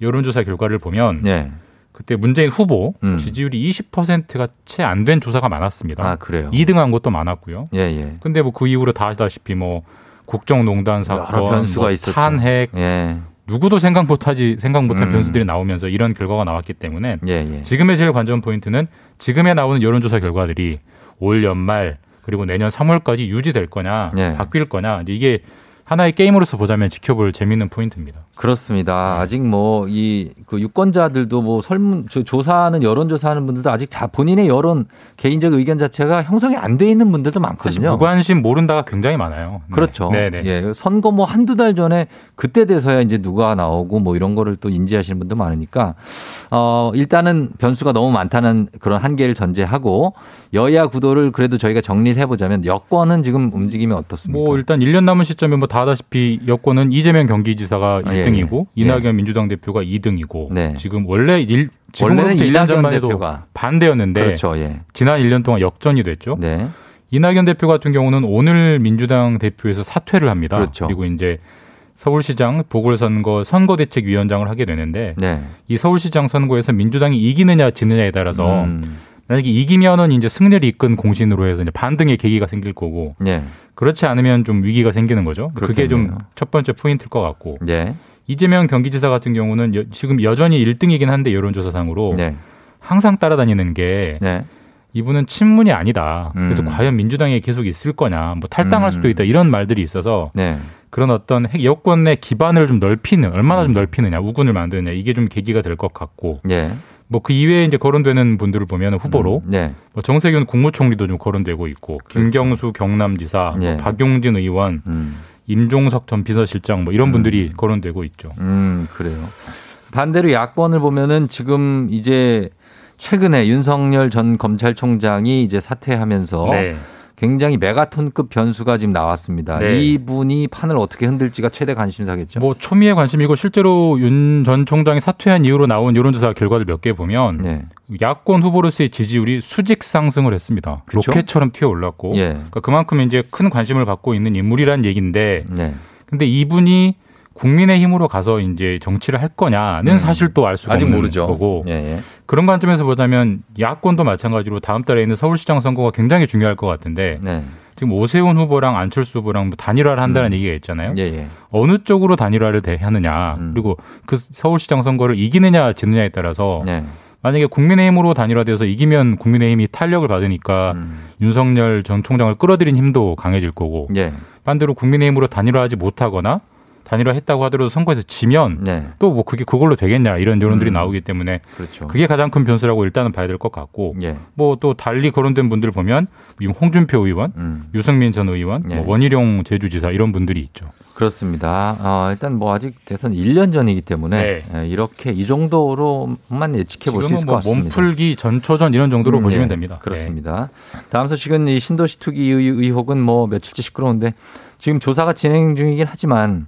[SPEAKER 11] 여론조사 결과를 보면
[SPEAKER 1] 네.
[SPEAKER 11] 그때 문재인 후보 지지율이 20%가 채 안 된 조사가 많았습니다.
[SPEAKER 1] 음. 아, 그래요?
[SPEAKER 11] 2등한 것도 많았고요.
[SPEAKER 1] 예, 예.
[SPEAKER 11] 근데 뭐 그 이후로 다 아시다시피 뭐 국정농단 사건,
[SPEAKER 1] 변수가
[SPEAKER 11] 뭐
[SPEAKER 1] 있었죠.
[SPEAKER 11] 탄핵,
[SPEAKER 1] 예.
[SPEAKER 11] 누구도 생각 못하지 생각 못한
[SPEAKER 1] 음.
[SPEAKER 11] 변수들이 나오면서 이런 결과가 나왔기 때문에
[SPEAKER 1] 예, 예.
[SPEAKER 11] 지금의 제일 관전 포인트는 지금에 나오는 여론조사 결과들이 올 연말 그리고 내년 3월까지 유지될 거냐
[SPEAKER 1] 예.
[SPEAKER 11] 바뀔 거냐 이게 하나의 게임으로서 보자면 지켜볼 재미있는 포인트입니다.
[SPEAKER 1] 그렇습니다. 아직 뭐 이 그 유권자들도 뭐 설문 저 조사하는 여론 조사하는 분들도 아직 자 본인의 여론 개인적 의견 자체가 형성이 안 돼 있는 분들도 많거든요.
[SPEAKER 11] 무관심 모른다가 굉장히 많아요. 네.
[SPEAKER 1] 그렇죠.
[SPEAKER 11] 네네.
[SPEAKER 1] 예, 선거 뭐 한두 달 전에 그때 돼서야 이제 누가 나오고 뭐 이런 거를 또 인지하시는 분도 많으니까 어 일단은 변수가 너무 많다는 그런 한계를 전제하고 여야 구도를 그래도 저희가 정리를 해 보자면 여권은 지금 움직임이 어떻습니까?
[SPEAKER 11] 뭐 일단 1년 남은 시점에 뭐다 아다시피 여권은 이재명 경기지사가
[SPEAKER 1] 아, 예,
[SPEAKER 11] 1등이고
[SPEAKER 1] 예.
[SPEAKER 11] 이낙연 민주당 대표가 2등이고
[SPEAKER 1] 네.
[SPEAKER 11] 지금 원래 일
[SPEAKER 1] 원래는
[SPEAKER 11] 지금으로부터 1년
[SPEAKER 1] 이낙연
[SPEAKER 11] 전만 해도
[SPEAKER 1] 대표가.
[SPEAKER 11] 반대였는데
[SPEAKER 1] 그렇죠. 예.
[SPEAKER 11] 지난 1년 동안 역전이 됐죠.
[SPEAKER 1] 네.
[SPEAKER 11] 이낙연 대표 같은 경우는 오늘 민주당 대표에서 사퇴를 합니다.
[SPEAKER 1] 그렇죠.
[SPEAKER 11] 리고 이제 서울시장 보궐선거 선거대책위원장을 하게 되는데
[SPEAKER 1] 네.
[SPEAKER 11] 이 서울시장 선거에서 민주당이 이기느냐 지느냐에 따라서
[SPEAKER 1] 음.
[SPEAKER 11] 만약에 이기면은 이제 승리를 이끈 공신으로 해서 이제 반등의 계기가 생길 거고
[SPEAKER 1] 네.
[SPEAKER 11] 그렇지 않으면 좀 위기가 생기는 거죠. 그게 좀
[SPEAKER 1] 그렇겠네요.
[SPEAKER 11] 첫 번째 포인트일 것 같고
[SPEAKER 1] 네.
[SPEAKER 11] 이재명 경기지사 같은 경우는 여- 지금 여전히 1등이긴 한데 여론조사상으로
[SPEAKER 1] 네.
[SPEAKER 11] 항상 따라다니는 게
[SPEAKER 1] 네.
[SPEAKER 11] 이분은 친문이 아니다. 그래서
[SPEAKER 1] 음.
[SPEAKER 11] 과연 민주당에 계속 있을 거냐, 뭐 탈당할
[SPEAKER 1] 음.
[SPEAKER 11] 수도 있다 이런 말들이 있어서
[SPEAKER 1] 네.
[SPEAKER 11] 그런 어떤 핵- 여권 내 기반을 좀 넓히는 얼마나
[SPEAKER 1] 음.
[SPEAKER 11] 좀 넓히느냐, 우군을 만드느냐 이게 좀 계기가 될 것 같고
[SPEAKER 1] 예.
[SPEAKER 11] 뭐 그 이외에 이제 거론되는 분들을 보면 후보로
[SPEAKER 1] 네.
[SPEAKER 11] 뭐 정세균 국무총리도 좀 거론되고 있고 김경수 경남지사, 뭐
[SPEAKER 1] 그렇죠. 예.
[SPEAKER 11] 박용진 의원,
[SPEAKER 1] 음.
[SPEAKER 11] 임종석 전 비서실장 뭐 이런 분들이 거론되고 있죠.
[SPEAKER 1] 음, 그래요. 반대로 야권을 보면은 지금 이제 최근에 윤석열 전 검찰총장이 이제 사퇴하면서
[SPEAKER 11] 네.
[SPEAKER 1] 굉장히 메가톤급 변수가 지금 나왔습니다.
[SPEAKER 11] 네.
[SPEAKER 1] 이분이 판을 어떻게 흔들지가 최대 관심사겠죠.
[SPEAKER 11] 뭐 초미의 관심이고 실제로 윤 전 총장이 사퇴한 이후로 나온 여론조사 결과들 몇개 보면
[SPEAKER 1] 네.
[SPEAKER 11] 야권 후보로서의 지지율이 수직 상승을 했습니다.
[SPEAKER 1] 그쵸?
[SPEAKER 11] 로켓처럼 튀어 올랐고
[SPEAKER 1] 예.
[SPEAKER 11] 그러니까 그만큼 이제 큰 관심을 받고 있는 인물이란 얘기인데
[SPEAKER 1] 네.
[SPEAKER 11] 근데 이분이 국민의힘으로 가서 이제 정치를 할 거냐는
[SPEAKER 1] 음.
[SPEAKER 11] 사실 또 알 수가
[SPEAKER 1] 아직
[SPEAKER 11] 없는
[SPEAKER 1] 모르죠.
[SPEAKER 11] 거고
[SPEAKER 1] 예, 예.
[SPEAKER 11] 그런 관점에서 보자면 야권도 마찬가지로 다음 달에 있는 서울시장 선거가 굉장히 중요할 것 같은데
[SPEAKER 1] 네.
[SPEAKER 11] 지금 오세훈 후보랑 안철수 후보랑 뭐 단일화를 한다는 얘기가 있잖아요.
[SPEAKER 1] 예, 예.
[SPEAKER 11] 어느 쪽으로 단일화를 대- 하느냐
[SPEAKER 1] 음.
[SPEAKER 11] 그리고 그 서울시장 선거를 이기느냐 지느냐에 따라서
[SPEAKER 1] 네.
[SPEAKER 11] 만약에 국민의힘으로 단일화돼서 이기면 국민의힘이 탄력을 받으니까
[SPEAKER 1] 음.
[SPEAKER 11] 윤석열 전 총장을 끌어들인 힘도 강해질 거고
[SPEAKER 1] 예.
[SPEAKER 11] 반대로 국민의힘으로 단일화하지 못하거나 단일화했다고 하더라도 선거에서 지면
[SPEAKER 1] 네.
[SPEAKER 11] 또뭐 그게 그걸로 되겠냐 이런 여론들이
[SPEAKER 1] 음.
[SPEAKER 11] 나오기 때문에
[SPEAKER 1] 그렇죠.
[SPEAKER 11] 그게 가장 큰 변수라고 일단은 봐야 될 것 같고
[SPEAKER 1] 예.
[SPEAKER 11] 뭐또 달리 거론된 분들 보면 홍준표 의원,
[SPEAKER 1] 음.
[SPEAKER 11] 유승민 전 의원,
[SPEAKER 1] 예.
[SPEAKER 11] 뭐 원희룡 제주지사 이런 분들이 있죠.
[SPEAKER 1] 그렇습니다. 어, 일단 뭐 아직 대선 1년 전이기 때문에
[SPEAKER 11] 네.
[SPEAKER 1] 예, 이렇게 이 정도로만 예측해 볼 수 있을
[SPEAKER 11] 것뭐
[SPEAKER 1] 같습니다.
[SPEAKER 11] 몸풀기 전초전 이런 정도로
[SPEAKER 1] 음,
[SPEAKER 11] 보시면
[SPEAKER 1] 네,
[SPEAKER 11] 됩니다.
[SPEAKER 1] 그렇습니다. 다음 소식은 이 신도시 투기 의- 의혹은 뭐 며칠째 시끄러운데 지금 조사가 진행 중이긴 하지만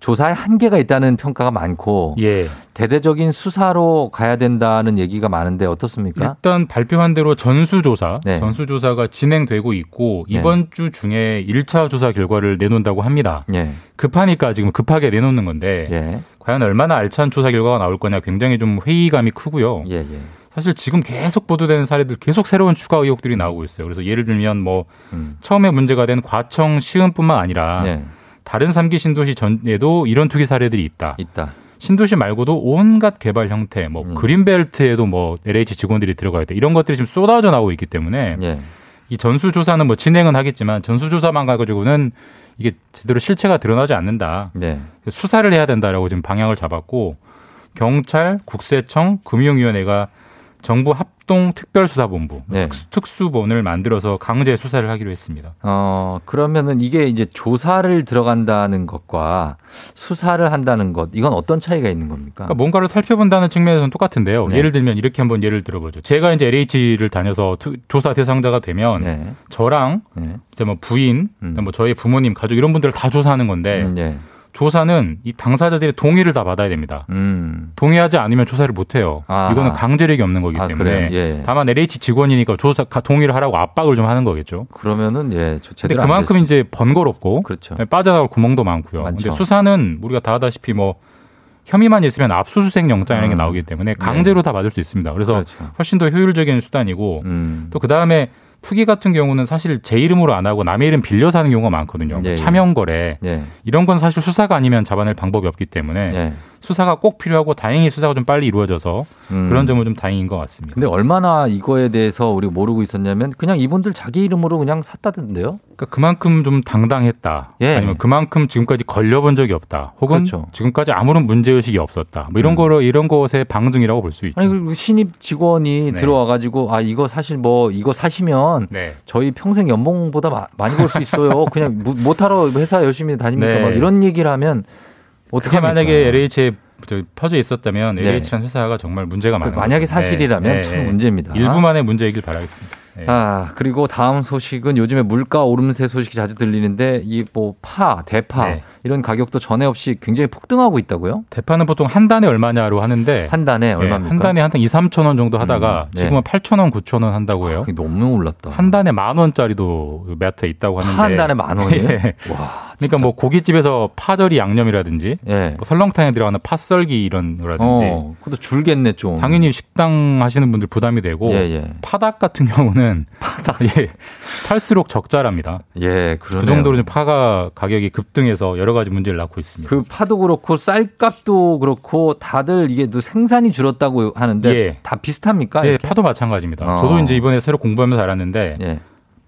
[SPEAKER 1] 조사에 한계가 있다는 평가가 많고
[SPEAKER 11] 예.
[SPEAKER 1] 대대적인 수사로 가야 된다는 얘기가 많은데 어떻습니까?
[SPEAKER 11] 일단 발표한 대로 전수조사,
[SPEAKER 1] 네.
[SPEAKER 11] 전수조사가 진행되고 있고 이번 주 중에 1차 조사 결과를 내놓는다고 합니다.
[SPEAKER 1] 예.
[SPEAKER 11] 급하니까 지금 급하게 내놓는 건데
[SPEAKER 1] 예.
[SPEAKER 11] 과연 얼마나 알찬 조사 결과가 나올 거냐 굉장히 좀 회의감이 크고요.
[SPEAKER 1] 예, 예.
[SPEAKER 11] 사실 지금 계속 보도되는 사례들 계속 새로운 추가 의혹들이 나오고 있어요. 그래서 예를 들면 뭐
[SPEAKER 1] 음.
[SPEAKER 11] 처음에 문제가 된 과청 시음뿐만 아니라
[SPEAKER 1] 네.
[SPEAKER 11] 다른 3기 신도시 전에도 이런 투기 사례들이 있다.
[SPEAKER 1] 있다.
[SPEAKER 11] 신도시 말고도 온갖 개발 형태, 뭐
[SPEAKER 1] 음.
[SPEAKER 11] 그린벨트에도 뭐 LH 직원들이 들어가 있다. 이런 것들이 지금 쏟아져 나오고 있기 때문에
[SPEAKER 1] 예.
[SPEAKER 11] 이 전수조사는 뭐 진행은 하겠지만 전수조사만 가지고는 이게 제대로 실체가 드러나지 않는다.
[SPEAKER 1] 네.
[SPEAKER 11] 수사를 해야 된다라고 지금 방향을 잡았고 경찰, 국세청, 금융위원회가 정부 합동 특별수사본부
[SPEAKER 1] 네.
[SPEAKER 11] 특수, 특수본을 만들어서 강제 수사를 하기로 했습니다.
[SPEAKER 1] 어, 그러면은 이게 이제 조사를 들어간다는 것과 수사를 한다는 것, 이건 어떤 차이가 있는 겁니까?
[SPEAKER 11] 그러니까 뭔가를 살펴본다는 측면에서는 똑같은데요.
[SPEAKER 1] 네.
[SPEAKER 11] 예를 들면 이렇게 한번 예를 들어보죠. 제가 이제 LH를 다녀서 투- 조사 대상자가 되면
[SPEAKER 1] 네.
[SPEAKER 11] 저랑
[SPEAKER 1] 네.
[SPEAKER 11] 이제 뭐 부인, 뭐 저희 부모님, 가족 이런 분들을 다 조사하는 건데
[SPEAKER 1] 음, 예.
[SPEAKER 11] 조사는 이 당사자들의 동의를 다 받아야 됩니다.
[SPEAKER 1] 음.
[SPEAKER 11] 동의하지 않으면 조사를 못 해요.
[SPEAKER 1] 아하.
[SPEAKER 11] 이거는 강제력이 없는 거기
[SPEAKER 1] 아,
[SPEAKER 11] 때문에
[SPEAKER 1] 그래요? 예.
[SPEAKER 11] 다만 LH 직원이니까 조사 가- 동의를 하라고 압박을 좀 하는 거겠죠.
[SPEAKER 1] 그러면은 예, 저
[SPEAKER 11] 근데 그만큼. 이제 번거롭고
[SPEAKER 1] 그렇죠.
[SPEAKER 11] 빠져나갈 구멍도 많고요.
[SPEAKER 1] 많죠.
[SPEAKER 11] 근데 수사는 우리가 다 아다시피 뭐 혐의만 있으면 압수수색 영장이라는 게
[SPEAKER 1] 음.
[SPEAKER 11] 나오기 때문에 강제로 다 받을 수 있습니다. 그래서
[SPEAKER 1] 그렇죠.
[SPEAKER 11] 훨씬 더 효율적인 수단이고
[SPEAKER 1] 음.
[SPEAKER 11] 또그 다음에 투기 같은 경우는 사실 제 이름으로 안 하고 남의 이름 빌려서 하는 경우가 많거든요. 뭐
[SPEAKER 1] 예, 예.
[SPEAKER 11] 차명 거래
[SPEAKER 1] 예.
[SPEAKER 11] 이런 건 사실 수사가 아니면 잡아낼 방법이 없기 때문에
[SPEAKER 1] 예.
[SPEAKER 11] 수사가 꼭 필요하고 다행히 수사가 좀 빨리 이루어져서
[SPEAKER 1] 음.
[SPEAKER 11] 그런 점은 좀 다행인 것 같습니다.
[SPEAKER 1] 근데 얼마나 이거에 대해서 우리가 모르고 있었냐면 그냥 이분들 자기 이름으로 그냥 샀다던데요.
[SPEAKER 11] 그러니까 그만큼 좀 당당했다.
[SPEAKER 1] 예.
[SPEAKER 11] 아니면 그만큼 지금까지 걸려본 적이 없다. 혹은
[SPEAKER 1] 그렇죠.
[SPEAKER 11] 지금까지 아무런 문제 의식이 없었다. 뭐 이런
[SPEAKER 1] 음.
[SPEAKER 11] 거로 이런 것의 방증이라고 볼 수 있죠.
[SPEAKER 1] 아니 그리고 신입 직원이
[SPEAKER 11] 네.
[SPEAKER 1] 들어와 가지고 아 이거 사실 뭐 이거 사시면
[SPEAKER 11] 네.
[SPEAKER 1] 저희 평생 연봉보다 마- 많이 벌 수 있어요. 그냥 무- 못하러 회사 열심히 다닙니까?
[SPEAKER 11] 네.
[SPEAKER 1] 막 이런 얘기를 하면 어떻게
[SPEAKER 11] 그게 만약에 LH에 저 퍼져 있었다면
[SPEAKER 1] 네.
[SPEAKER 11] LH라는 회사가 정말 문제가
[SPEAKER 1] 그
[SPEAKER 11] 많아요.
[SPEAKER 1] 만약에 사실이라면 참 문제입니다.
[SPEAKER 11] 일부만의 문제이길 바라겠습니다. 네.
[SPEAKER 1] 아, 그리고 다음 소식은 요즘에 물가 오름세 소식이 자주 들리는데 이 뭐 파, 대파
[SPEAKER 11] 네.
[SPEAKER 1] 이런 가격도 전에 없이 굉장히 폭등하고 있다고요?
[SPEAKER 11] 대파는 보통 한 단에 얼마냐로 하는데
[SPEAKER 1] 한 단에
[SPEAKER 11] 예,
[SPEAKER 1] 얼마입니까?
[SPEAKER 11] 한 단에 한 2, 3천 원 정도 하다가
[SPEAKER 1] 음, 네.
[SPEAKER 11] 지금은 8천 원, 9천 원 한다고 해요.
[SPEAKER 1] 너무 올랐다.
[SPEAKER 11] 한 단에 만 원짜리도 마트에 있다고 하는데
[SPEAKER 1] 한 단에 만 원이에요?
[SPEAKER 11] 예.
[SPEAKER 1] 와,
[SPEAKER 11] 그러니까 뭐 고깃집에서 파절이 양념이라든지
[SPEAKER 1] 예.
[SPEAKER 11] 뭐 설렁탕에 들어가는 파 썰기 이런 거라든지
[SPEAKER 1] 어, 그것도 줄겠네 좀.
[SPEAKER 11] 당연히 식당 하시는 분들 부담이 되고
[SPEAKER 1] 예, 예.
[SPEAKER 11] 파닭 같은 경우는 예, 팔수록 적자랍니다.
[SPEAKER 1] 예, 그러네요.
[SPEAKER 11] 그 정도로 지금 파가 가격이 급등해서 여러 가지 문제를 낳고 있습니다.
[SPEAKER 1] 그 파도 그렇고 쌀값도 그렇고 다들 이게 또 생산이 줄었다고 하는데
[SPEAKER 11] 예.
[SPEAKER 1] 다 비슷합니까?
[SPEAKER 11] 예,
[SPEAKER 1] 이렇게?
[SPEAKER 11] 파도 마찬가지입니다.
[SPEAKER 1] 어.
[SPEAKER 11] 저도 이제 이번에 새로 공부하면서 알았는데
[SPEAKER 1] 예.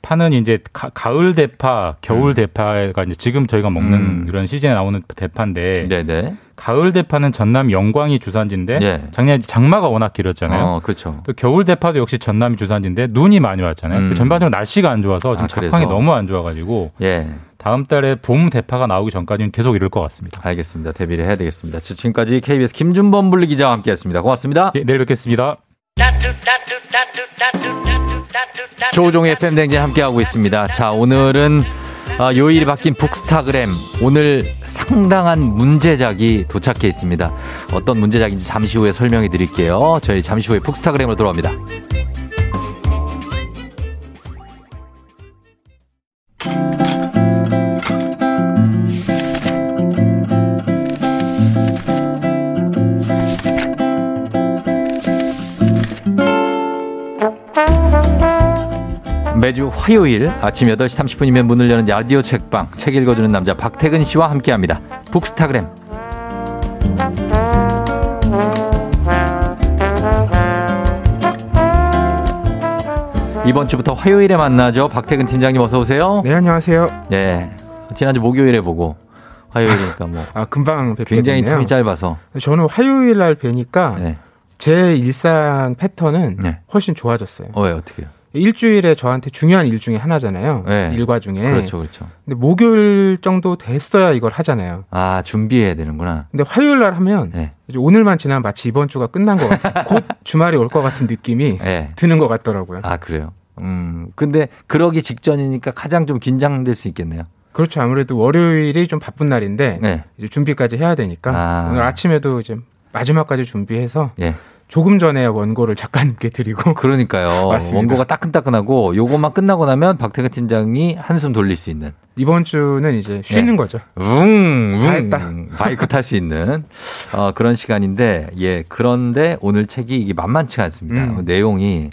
[SPEAKER 11] 파는 이제 가, 을 대파, 겨울 대파가 이제 지금 저희가 먹는
[SPEAKER 1] 음.
[SPEAKER 11] 이런 시즌에 나오는 대파인데
[SPEAKER 1] 네네.
[SPEAKER 11] 가을 대파는 전남 영광이 주산지인데
[SPEAKER 1] 예.
[SPEAKER 11] 작년에 장마가 워낙 길었잖아요.
[SPEAKER 1] 어, 그렇죠.
[SPEAKER 11] 또 겨울 대파도 역시 전남이 주산지인데 눈이 많이 왔잖아요.
[SPEAKER 1] 음.
[SPEAKER 11] 그 전반적으로 날씨가 안 좋아서 지금
[SPEAKER 1] 아, 그래서?
[SPEAKER 11] 작황이 너무 안 좋아가지고
[SPEAKER 1] 예.
[SPEAKER 11] 다음 달에 봄 대파가 나오기 전까지는 계속 이럴 것 같습니다.
[SPEAKER 1] 알겠습니다. 대비를 해야 되겠습니다. 자, 지금까지 KBS 김준범 분리 기자와 함께했습니다. 고맙습니다.
[SPEAKER 11] 예, 내일 뵙겠습니다.
[SPEAKER 1] 조종의 팬댕진 함께하고 있습니다. 자, 오늘은 아, 요일이 바뀐 북스타그램. 오늘 상당한 문제작이 도착해 있습니다. 어떤 문제작인지 잠시 후에 설명해 드릴게요. 저희 잠시 후에 북스타그램으로 돌아옵니다. 매주 화요일 아침 8시 30분이면 문을 여는 라디오 책방 책 읽어주는 남자 박태근 씨와 함께합니다. 북스타그램 이번 주부터 화요일에 만나죠. 박태근 팀장님 어서 오세요.
[SPEAKER 12] 네, 안녕하세요.
[SPEAKER 1] 네. 지난주 목요일에 보고 화요일이니까 뭐
[SPEAKER 12] 아, 금방 뵙게
[SPEAKER 1] 굉장히
[SPEAKER 12] 됐네요.
[SPEAKER 1] 텀이 짧아서
[SPEAKER 12] 저는 화요일 날 뵈니까
[SPEAKER 1] 네.
[SPEAKER 12] 제 일상 패턴은
[SPEAKER 1] 네.
[SPEAKER 12] 훨씬 좋아졌어요.
[SPEAKER 1] 어, 왜 어떻게요?
[SPEAKER 12] 일주일에 저한테 중요한 일 중에 하나잖아요.
[SPEAKER 1] 네.
[SPEAKER 12] 일과 중에.
[SPEAKER 1] 그렇죠, 그렇죠.
[SPEAKER 12] 근데 목요일 정도 됐어야 이걸 하잖아요.
[SPEAKER 1] 아 준비해야 되는구나.
[SPEAKER 12] 근데 화요일 날 하면
[SPEAKER 1] 네.
[SPEAKER 12] 이제 오늘만 지나면 마치 이번 주가 끝난 것 같아요. 곧 주말이 올 것 같은 느낌이
[SPEAKER 1] 네.
[SPEAKER 12] 드는 것 같더라고요.
[SPEAKER 1] 아 그래요. 음 근데 그러기 직전이니까 가장 좀 긴장될 수 있겠네요.
[SPEAKER 12] 그렇죠. 아무래도 월요일이 좀 바쁜 날인데
[SPEAKER 1] 네.
[SPEAKER 12] 이제 준비까지 해야 되니까
[SPEAKER 1] 아.
[SPEAKER 12] 오늘 아침에도 이제 마지막까지 준비해서
[SPEAKER 1] 예.
[SPEAKER 12] 조금 전에 원고를 작가님께 드리고
[SPEAKER 1] 그러니까요. 원고가 따끈따끈하고 요것만 끝나고 나면 박태근 팀장이 한숨 돌릴 수 있는.
[SPEAKER 12] 이번 주는 이제 쉬는
[SPEAKER 1] 네.
[SPEAKER 12] 거죠.
[SPEAKER 1] 웅,
[SPEAKER 12] 다
[SPEAKER 1] 웅.
[SPEAKER 12] 했다.
[SPEAKER 1] 바이크 탈 수 있는 어, 그런 시간인데, 예. 그런데 오늘 책이 이게 만만치가 않습니다.
[SPEAKER 12] 음.
[SPEAKER 1] 내용이.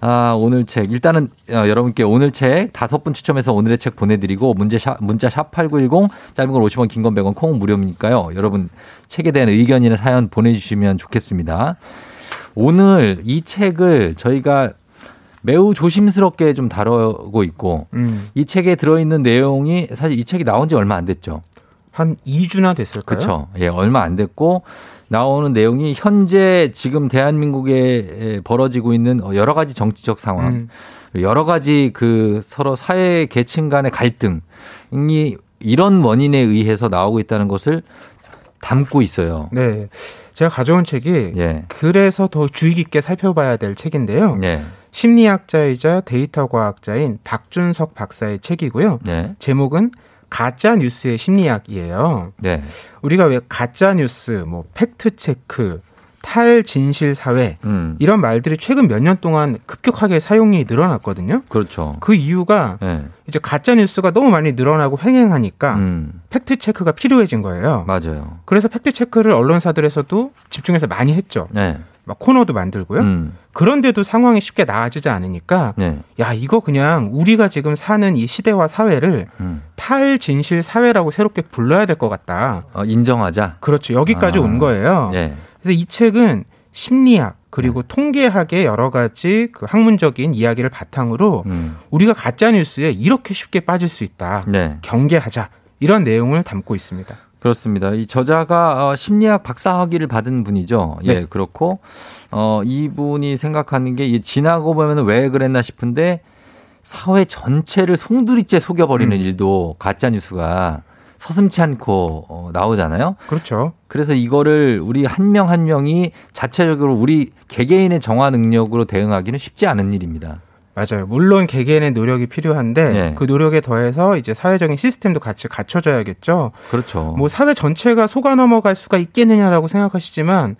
[SPEAKER 1] 아, 오늘 책. 일단은 어, 여러분께 오늘 책 다섯 분 추첨해서 오늘의 책 보내드리고 문제 샵, 문자 샵 8910 짧은 건 50원 긴 건 100원 콩 무료니까요. 여러분 책에 대한 의견이나 사연 보내주시면 좋겠습니다. 오늘 이 책을 저희가 매우 조심스럽게 좀 다루고 있고
[SPEAKER 12] 음.
[SPEAKER 1] 이 책에 들어있는 내용이 사실 이 책이 나온 지 얼마 안 됐죠.
[SPEAKER 12] 한 2주나 됐을까요?
[SPEAKER 1] 그렇죠. 예, 얼마 안 됐고 나오는 내용이 현재 지금 대한민국에 벌어지고 있는 여러 가지 정치적 상황,
[SPEAKER 12] 음.
[SPEAKER 1] 여러 가지 그 서로 사회 계층 간의 갈등이 이런 원인에 의해서 나오고 있다는 것을 담고 있어요.
[SPEAKER 12] 네. 제가 가져온 책이
[SPEAKER 1] 예.
[SPEAKER 12] 그래서 더 주의 깊게 살펴봐야 될 책인데요.
[SPEAKER 1] 예.
[SPEAKER 12] 심리학자이자 데이터 과학자인 박준석 박사의 책이고요.
[SPEAKER 1] 네.
[SPEAKER 12] 제목은 가짜 뉴스의 심리학이에요.
[SPEAKER 1] 네.
[SPEAKER 12] 우리가 왜 가짜 뉴스, 뭐 fact check, 탈진실 사회
[SPEAKER 1] 음.
[SPEAKER 12] 이런 말들이 최근 몇 년 동안 급격하게 사용이 늘어났거든요.
[SPEAKER 1] 그렇죠.
[SPEAKER 12] 그 이유가
[SPEAKER 1] 예.
[SPEAKER 12] 이제 가짜 뉴스가 너무 많이 늘어나고 횡행하니까
[SPEAKER 1] 음.
[SPEAKER 12] fact check가 필요해진 거예요.
[SPEAKER 1] 맞아요.
[SPEAKER 12] 그래서 fact check를 언론사들에서도 집중해서 많이 했죠.
[SPEAKER 1] 네.
[SPEAKER 12] 막 코너도 만들고요.
[SPEAKER 1] 음.
[SPEAKER 12] 그런데도 상황이 쉽게 나아지지 않으니까
[SPEAKER 1] 네.
[SPEAKER 12] 야 이거 그냥 우리가 지금 사는 이 시대와 사회를
[SPEAKER 1] 음.
[SPEAKER 12] 탈진실 사회라고 새롭게 불러야 될 것 같다.
[SPEAKER 1] 어, 인정하자.
[SPEAKER 12] 그렇죠. 여기까지
[SPEAKER 1] 아.
[SPEAKER 12] 온 거예요.
[SPEAKER 1] 예.
[SPEAKER 12] 그래서 이 책은 심리학 그리고 통계학의 여러 가지 그 학문적인 이야기를 바탕으로
[SPEAKER 1] 음.
[SPEAKER 12] 우리가 가짜 뉴스에 이렇게 쉽게 빠질 수 있다.
[SPEAKER 1] 네.
[SPEAKER 12] 경계하자. 이런 내용을 담고 있습니다.
[SPEAKER 1] 그렇습니다. 이 저자가 어, 심리학 박사 학위를 받은 분이죠. 예,
[SPEAKER 12] 네.
[SPEAKER 1] 그렇고 어 이분이 생각하는 게이 지나고 보면 왜 그랬나 싶은데 사회 전체를 송두리째 속여버리는
[SPEAKER 12] 음.
[SPEAKER 1] 일도 가짜 뉴스가 서슴치 않고 어, 나오잖아요.
[SPEAKER 12] 그렇죠.
[SPEAKER 1] 그래서 이거를 우리 한 명한 명이 자체적으로 우리 개개인의 정화 능력으로 대응하기는 쉽지 않은 일입니다.
[SPEAKER 12] 맞아요. 물론 개개인의 노력이 필요한데
[SPEAKER 1] 네.
[SPEAKER 12] 그 노력에 더해서 이제 사회적인 시스템도 같이 갖춰져야겠죠.
[SPEAKER 1] 그렇죠.
[SPEAKER 12] 뭐 사회 전체가 속아 넘어갈 수가 있겠느냐라고 생각하시지만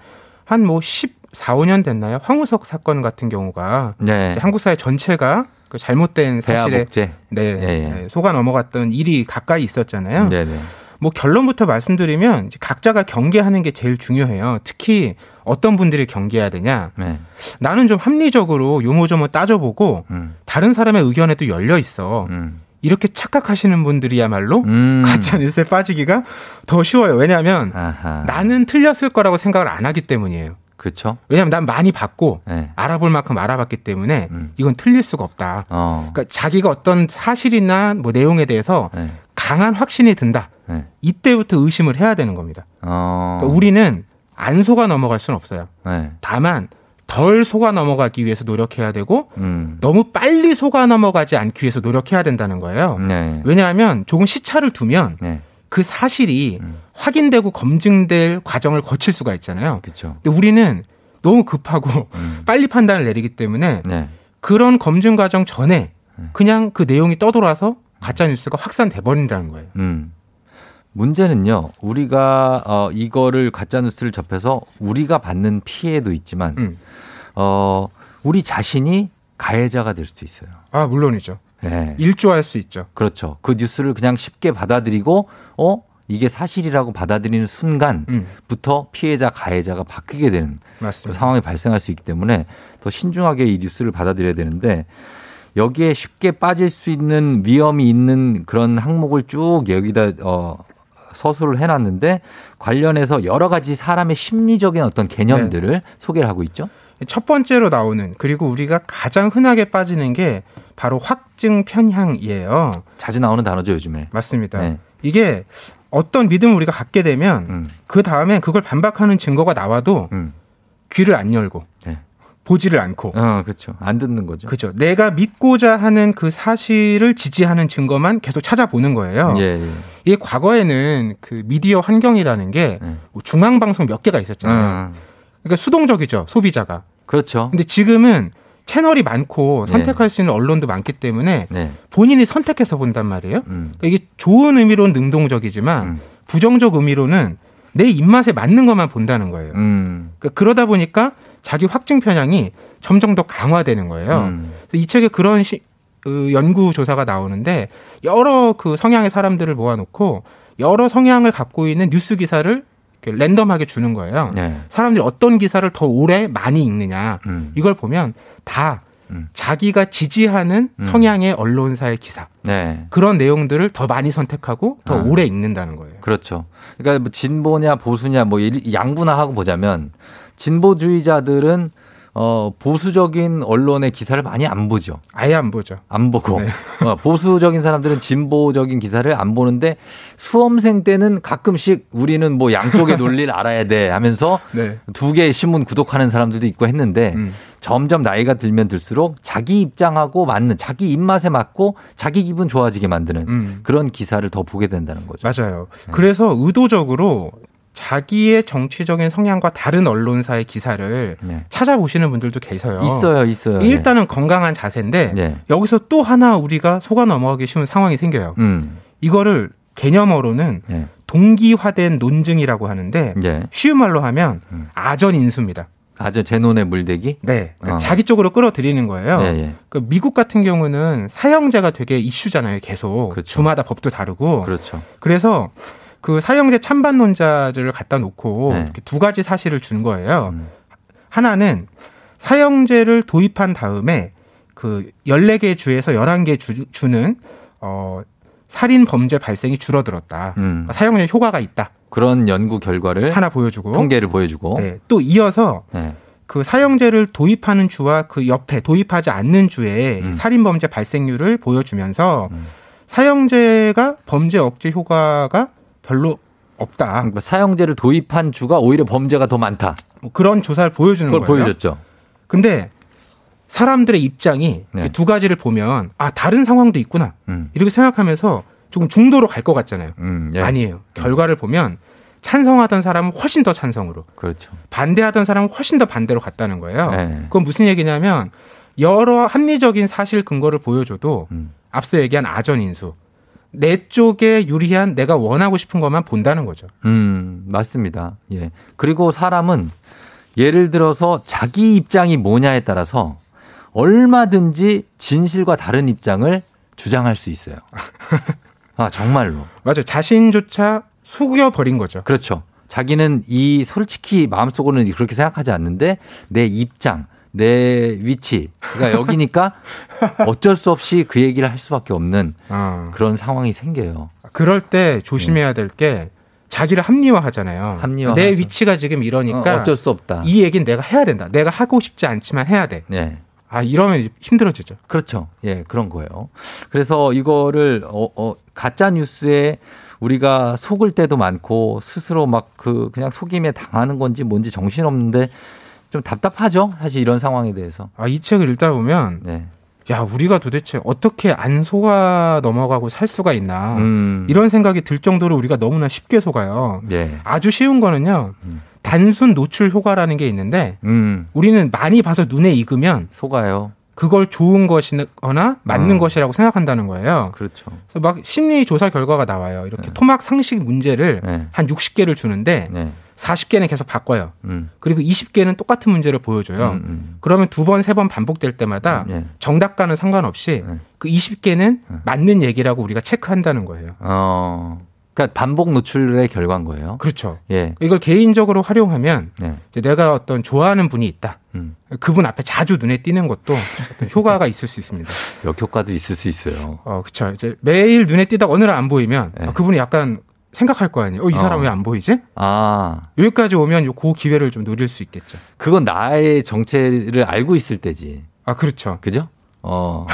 [SPEAKER 12] 한뭐 14, 5년 됐나요? 황우석 사건 같은 경우가
[SPEAKER 1] 네.
[SPEAKER 12] 한국 사회 전체가 그 잘못된 사실에. 네,
[SPEAKER 1] 예, 예.
[SPEAKER 12] 네, 속아 넘어갔던 일이 가까이 있었잖아요.
[SPEAKER 1] 네네.
[SPEAKER 12] 뭐 결론부터 말씀드리면 각자가 경계하는 게 제일 중요해요. 특히 어떤 분들이 경계해야 되냐.
[SPEAKER 1] 네.
[SPEAKER 12] 나는 좀 합리적으로 요모조모 따져보고
[SPEAKER 1] 음.
[SPEAKER 12] 다른 사람의 의견에도 열려 있어.
[SPEAKER 1] 음.
[SPEAKER 12] 이렇게 착각하시는 분들이야말로
[SPEAKER 1] 음.
[SPEAKER 12] 가짜 뉴스에 빠지기가 더 쉬워요. 왜냐하면
[SPEAKER 1] 아하.
[SPEAKER 12] 나는 틀렸을 거라고 생각을 안 하기 때문이에요.
[SPEAKER 1] 그렇죠.
[SPEAKER 12] 왜냐하면 난 많이 봤고
[SPEAKER 1] 네.
[SPEAKER 12] 알아볼 만큼 알아봤기 때문에
[SPEAKER 1] 음.
[SPEAKER 12] 이건 틀릴 수가 없다.
[SPEAKER 1] 어.
[SPEAKER 12] 그러니까 자기가 어떤 사실이나 뭐 내용에 대해서
[SPEAKER 1] 네.
[SPEAKER 12] 강한 확신이 든다.
[SPEAKER 1] 네.
[SPEAKER 12] 이때부터 의심을 해야 되는 겁니다.
[SPEAKER 1] 어.
[SPEAKER 12] 그러니까 우리는 안 속아 넘어갈 수는 없어요.
[SPEAKER 1] 네.
[SPEAKER 12] 다만 덜 속아 넘어가기 위해서 노력해야 되고
[SPEAKER 1] 음.
[SPEAKER 12] 너무 빨리 속아 넘어가지 않기 위해서 노력해야 된다는 거예요.
[SPEAKER 1] 네.
[SPEAKER 12] 왜냐하면 조금 시차를 두면
[SPEAKER 1] 네.
[SPEAKER 12] 그 사실이
[SPEAKER 1] 음.
[SPEAKER 12] 확인되고 검증될 과정을 거칠 수가 있잖아요.
[SPEAKER 1] 그렇죠.
[SPEAKER 12] 근데 우리는 너무 급하고
[SPEAKER 1] 음.
[SPEAKER 12] 빨리 판단을 내리기 때문에
[SPEAKER 1] 네.
[SPEAKER 12] 그런 검증 과정 전에
[SPEAKER 1] 음.
[SPEAKER 12] 그냥 그 내용이 떠돌아서 가짜 뉴스가 확산돼 버린다는 거예요.
[SPEAKER 1] 음. 문제는요, 우리가, 어, 이거를 가짜뉴스를 접해서 우리가 받는 피해도 있지만,
[SPEAKER 12] 음.
[SPEAKER 1] 어, 우리 자신이 가해자가 될 수 있어요.
[SPEAKER 12] 아 물론이죠.
[SPEAKER 1] 예.
[SPEAKER 12] 일조할 수 있죠.
[SPEAKER 1] 그렇죠. 그 뉴스를 그냥 쉽게 받아들이고, 어? 이게 사실이라고 받아들이는 순간부터
[SPEAKER 12] 음,
[SPEAKER 1] 피해자, 가해자가 바뀌게 되는
[SPEAKER 12] 맞습니다.
[SPEAKER 1] 상황이 발생할 수 있기 때문에 더 신중하게 이 뉴스를 받아들여야 되는데 여기에 쉽게 빠질 수 있는 위험이 있는 그런 항목을 쭉 여기다 어 서술을 해놨는데 관련해서 여러 가지 사람의 심리적인 어떤 개념들을
[SPEAKER 12] 네.
[SPEAKER 1] 소개를 하고 있죠.
[SPEAKER 12] 첫 번째로 나오는 그리고 우리가 가장 흔하게 빠지는 게 바로 확증 편향이에요.
[SPEAKER 1] 자주 나오는 단어죠 요즘에.
[SPEAKER 12] 맞습니다.
[SPEAKER 1] 네.
[SPEAKER 12] 이게 어떤 믿음을 우리가 갖게 되면
[SPEAKER 1] 음,
[SPEAKER 12] 그 다음에 그걸 반박하는 증거가 나와도
[SPEAKER 1] 음.
[SPEAKER 12] 귀를 안 열고
[SPEAKER 1] 네.
[SPEAKER 12] 보지를 않고
[SPEAKER 1] 어, 그렇죠. 안 듣는 거죠.
[SPEAKER 12] 그죠. 내가 믿고자 하는 그 사실을 지지하는 증거만 계속 찾아보는 거예요.
[SPEAKER 1] 예, 예.
[SPEAKER 12] 이게 과거에는 그 미디어 환경이라는 게
[SPEAKER 1] 네.
[SPEAKER 12] 뭐 중앙 방송 몇 개가 있었잖아요.
[SPEAKER 1] 어,
[SPEAKER 12] 그러니까 수동적이죠, 소비자가.
[SPEAKER 1] 그렇죠.
[SPEAKER 12] 근데 지금은 채널이 많고
[SPEAKER 1] 네.
[SPEAKER 12] 선택할 수 있는 언론도 많기 때문에
[SPEAKER 1] 네.
[SPEAKER 12] 본인이 선택해서 본단 말이에요.
[SPEAKER 1] 음,
[SPEAKER 12] 그러니까 이게 좋은 의미로는 능동적이지만
[SPEAKER 1] 음.
[SPEAKER 12] 부정적 의미로는 내 입맛에 맞는 것만 본다는 거예요.
[SPEAKER 1] 음,
[SPEAKER 12] 그러니까 그러다 보니까 자기 확증 편향이 점점 더 강화되는 거예요.
[SPEAKER 1] 음.
[SPEAKER 12] 이 책에 그런 시, 그 연구 조사가 나오는데 여러 그 성향의 사람들을 모아놓고 여러 성향을 갖고 있는 뉴스 기사를 랜덤하게 주는 거예요.
[SPEAKER 1] 네.
[SPEAKER 12] 사람들이 어떤 기사를 더 오래 많이 읽느냐
[SPEAKER 1] 음.
[SPEAKER 12] 이걸 보면 다
[SPEAKER 1] 음.
[SPEAKER 12] 자기가 지지하는
[SPEAKER 1] 음.
[SPEAKER 12] 성향의 언론사의 기사
[SPEAKER 1] 네.
[SPEAKER 12] 그런 내용들을 더 많이 선택하고 더
[SPEAKER 1] 아.
[SPEAKER 12] 오래 읽는다는 거예요.
[SPEAKER 1] 그렇죠. 그러니까 뭐 진보냐 보수냐 뭐 일- 양분화하고 보자면 진보주의자들은 어 보수적인 언론의 기사를 많이 안 보죠.
[SPEAKER 12] 아예 안 보죠.
[SPEAKER 1] 안 보고
[SPEAKER 12] 네.
[SPEAKER 1] 어, 보수적인 사람들은 진보적인 기사를 안 보는데 수험생 때는 가끔씩 우리는 뭐 양쪽의 논리를 알아야 돼 하면서
[SPEAKER 12] 네.
[SPEAKER 1] 두 개의 신문 구독하는 사람들도 있고 했는데
[SPEAKER 12] 음.
[SPEAKER 1] 점점 나이가 들면 들수록 자기 입장하고 맞는 자기 입맛에 맞고 자기 기분 좋아지게 만드는
[SPEAKER 12] 음.
[SPEAKER 1] 그런 기사를 더 보게 된다는 거죠.
[SPEAKER 12] 맞아요. 그래서 의도적으로 자기의 정치적인 성향과 다른 언론사의 기사를
[SPEAKER 1] 네.
[SPEAKER 12] 찾아보시는 분들도 계세요.
[SPEAKER 1] 있어요, 있어요.
[SPEAKER 12] 일단은 건강한 자세인데
[SPEAKER 1] 네.
[SPEAKER 12] 여기서 또 하나 우리가 속아 넘어가기 쉬운 상황이 생겨요.
[SPEAKER 1] 음.
[SPEAKER 12] 이거를 개념어로는
[SPEAKER 1] 네.
[SPEAKER 12] 동기화된 논증이라고 하는데
[SPEAKER 1] 네.
[SPEAKER 12] 쉬운 말로 하면
[SPEAKER 1] 음.
[SPEAKER 12] 아전 인수입니다.
[SPEAKER 1] 아주 제논의 물대기?
[SPEAKER 12] 네, 그러니까
[SPEAKER 1] 어.
[SPEAKER 12] 자기 쪽으로 끌어들이는 거예요.
[SPEAKER 1] 예, 예.
[SPEAKER 12] 그 미국 같은 경우는 사형제가 되게 이슈잖아요. 계속
[SPEAKER 1] 그렇죠.
[SPEAKER 12] 주마다 법도 다르고.
[SPEAKER 1] 그렇죠.
[SPEAKER 12] 그래서 그 사형제 찬반론자들을 갖다 놓고
[SPEAKER 1] 네.
[SPEAKER 12] 이렇게 두 가지 사실을 준 거예요.
[SPEAKER 1] 음.
[SPEAKER 12] 하나는 사형제를 도입한 다음에 그 14개 주에서 11개 주, 주는 어 살인 범죄 발생이 줄어들었다.
[SPEAKER 1] 음.
[SPEAKER 12] 그러니까 사형제 효과가 있다.
[SPEAKER 1] 그런 연구 결과를
[SPEAKER 12] 하나 보여주고
[SPEAKER 1] 통계를 보여주고
[SPEAKER 12] 네, 또 이어서
[SPEAKER 1] 네.
[SPEAKER 12] 그 사형제를 도입하는 주와 그 옆에 도입하지 않는 주의
[SPEAKER 1] 음.
[SPEAKER 12] 살인 범죄 발생률을 보여주면서
[SPEAKER 1] 음.
[SPEAKER 12] 사형제가 범죄 억제 효과가 별로 없다.
[SPEAKER 1] 그러니까 사형제를 도입한 주가 오히려 범죄가 더 많다.
[SPEAKER 12] 뭐 그런 조사를 보여주는 거예요.
[SPEAKER 1] 보여줬죠.
[SPEAKER 12] 근데 사람들의 입장이
[SPEAKER 1] 네.
[SPEAKER 12] 두 가지를 보면 아 다른 상황도 있구나
[SPEAKER 1] 음.
[SPEAKER 12] 이렇게 생각하면서 조금 중도로 갈 것 같잖아요.
[SPEAKER 1] 음, 예.
[SPEAKER 12] 아니에요. 결과를 보면 찬성하던 사람은 훨씬 더 찬성으로
[SPEAKER 1] 그렇죠.
[SPEAKER 12] 반대하던 사람은 훨씬 더 반대로 갔다는 거예요.
[SPEAKER 1] 네.
[SPEAKER 12] 그건 무슨 얘기냐면 여러 합리적인 사실 근거를 보여줘도
[SPEAKER 1] 음.
[SPEAKER 12] 앞서 얘기한 아전 인수 내 쪽에 유리한 내가 원하고 싶은 것만 본다는 거죠.
[SPEAKER 1] 음, 맞습니다. 예. 그리고 사람은 예를 들어서 자기 입장이 뭐냐에 따라서 얼마든지 진실과 다른 입장을 주장할 수 있어요. 아, 정말로.
[SPEAKER 12] 맞아요. 자신조차 속여 버린 거죠.
[SPEAKER 1] 그렇죠. 자기는 이 솔직히 마음속으로는 그렇게 생각하지 않는데 내 입장, 내 위치가 여기니까 어쩔 수 없이 그 얘기를 할 수밖에 없는
[SPEAKER 12] 어.
[SPEAKER 1] 그런 상황이 생겨요.
[SPEAKER 12] 그럴 때 조심해야 될게 자기를 합리화하잖아요.
[SPEAKER 1] 합리화하죠.
[SPEAKER 12] 내 위치가 지금 이러니까
[SPEAKER 1] 어, 어쩔 수 없다.
[SPEAKER 12] 이 얘기는 내가 해야 된다. 내가 하고 싶지 않지만 해야 돼.
[SPEAKER 1] 네.
[SPEAKER 12] 아 이러면 힘들어지죠.
[SPEAKER 1] 그렇죠. 예, 그런 거예요. 그래서 이거를 어, 어 가짜 뉴스에 우리가 속을 때도 많고 스스로 막 그 그냥 속임에 당하는 건지 뭔지 정신없는데 좀 답답하죠. 사실 이런 상황에 대해서.
[SPEAKER 12] 아 이 책을 읽다 보면
[SPEAKER 1] 네.
[SPEAKER 12] 야 우리가 도대체 어떻게 안 속아 넘어가고 살 수가 있나
[SPEAKER 1] 음.
[SPEAKER 12] 이런 생각이 들 정도로 우리가 너무나 쉽게 속아요.
[SPEAKER 1] 예.
[SPEAKER 12] 아주 쉬운 거는요.
[SPEAKER 1] 음.
[SPEAKER 12] 단순 노출 효과라는 게 있는데
[SPEAKER 1] 음.
[SPEAKER 12] 우리는 많이 봐서 눈에 익으면
[SPEAKER 1] 속아요.
[SPEAKER 12] 그걸 좋은 것이거나 맞는
[SPEAKER 1] 어.
[SPEAKER 12] 것이라고 생각한다는 거예요.
[SPEAKER 1] 그렇죠.
[SPEAKER 12] 막 심리 조사 결과가 나와요. 이렇게 토막 상식 문제를
[SPEAKER 1] 네.
[SPEAKER 12] 한 60개를 주는데
[SPEAKER 1] 네.
[SPEAKER 12] 40개는 계속 바꿔요.
[SPEAKER 1] 음.
[SPEAKER 12] 그리고 20개는 똑같은 문제를 보여줘요.
[SPEAKER 1] 음, 음.
[SPEAKER 12] 그러면 두 번, 세 번 반복될 때마다
[SPEAKER 1] 네.
[SPEAKER 12] 정답과는 상관없이
[SPEAKER 1] 네.
[SPEAKER 12] 그 20개는 맞는 얘기라고 우리가 체크한다는 거예요.
[SPEAKER 1] 어. 그러니까 반복 노출의 결과인 거예요.
[SPEAKER 12] 그렇죠.
[SPEAKER 1] 예.
[SPEAKER 12] 이걸 개인적으로 활용하면
[SPEAKER 1] 네.
[SPEAKER 12] 이제 내가 어떤 좋아하는 분이 있다.
[SPEAKER 1] 음.
[SPEAKER 12] 그분 앞에 자주 눈에 띄는 것도 효과가 있을 수 있습니다.
[SPEAKER 1] 역효과도 있을 수 있어요.
[SPEAKER 12] 어, 그쵸. 이제 매일 눈에 띄다가 어느 날 안 보이면
[SPEAKER 1] 네.
[SPEAKER 12] 아, 그분이 약간 생각할 거 아니에요. 어, 이 사람
[SPEAKER 1] 어.
[SPEAKER 12] 왜안 보이지?
[SPEAKER 1] 아,
[SPEAKER 12] 여기까지 오면 요- 그 기회를 좀 노릴 수 있겠죠.
[SPEAKER 1] 그건 나의 정체를 알고 있을 때지.
[SPEAKER 12] 아, 그렇죠.
[SPEAKER 1] 그죠? 어.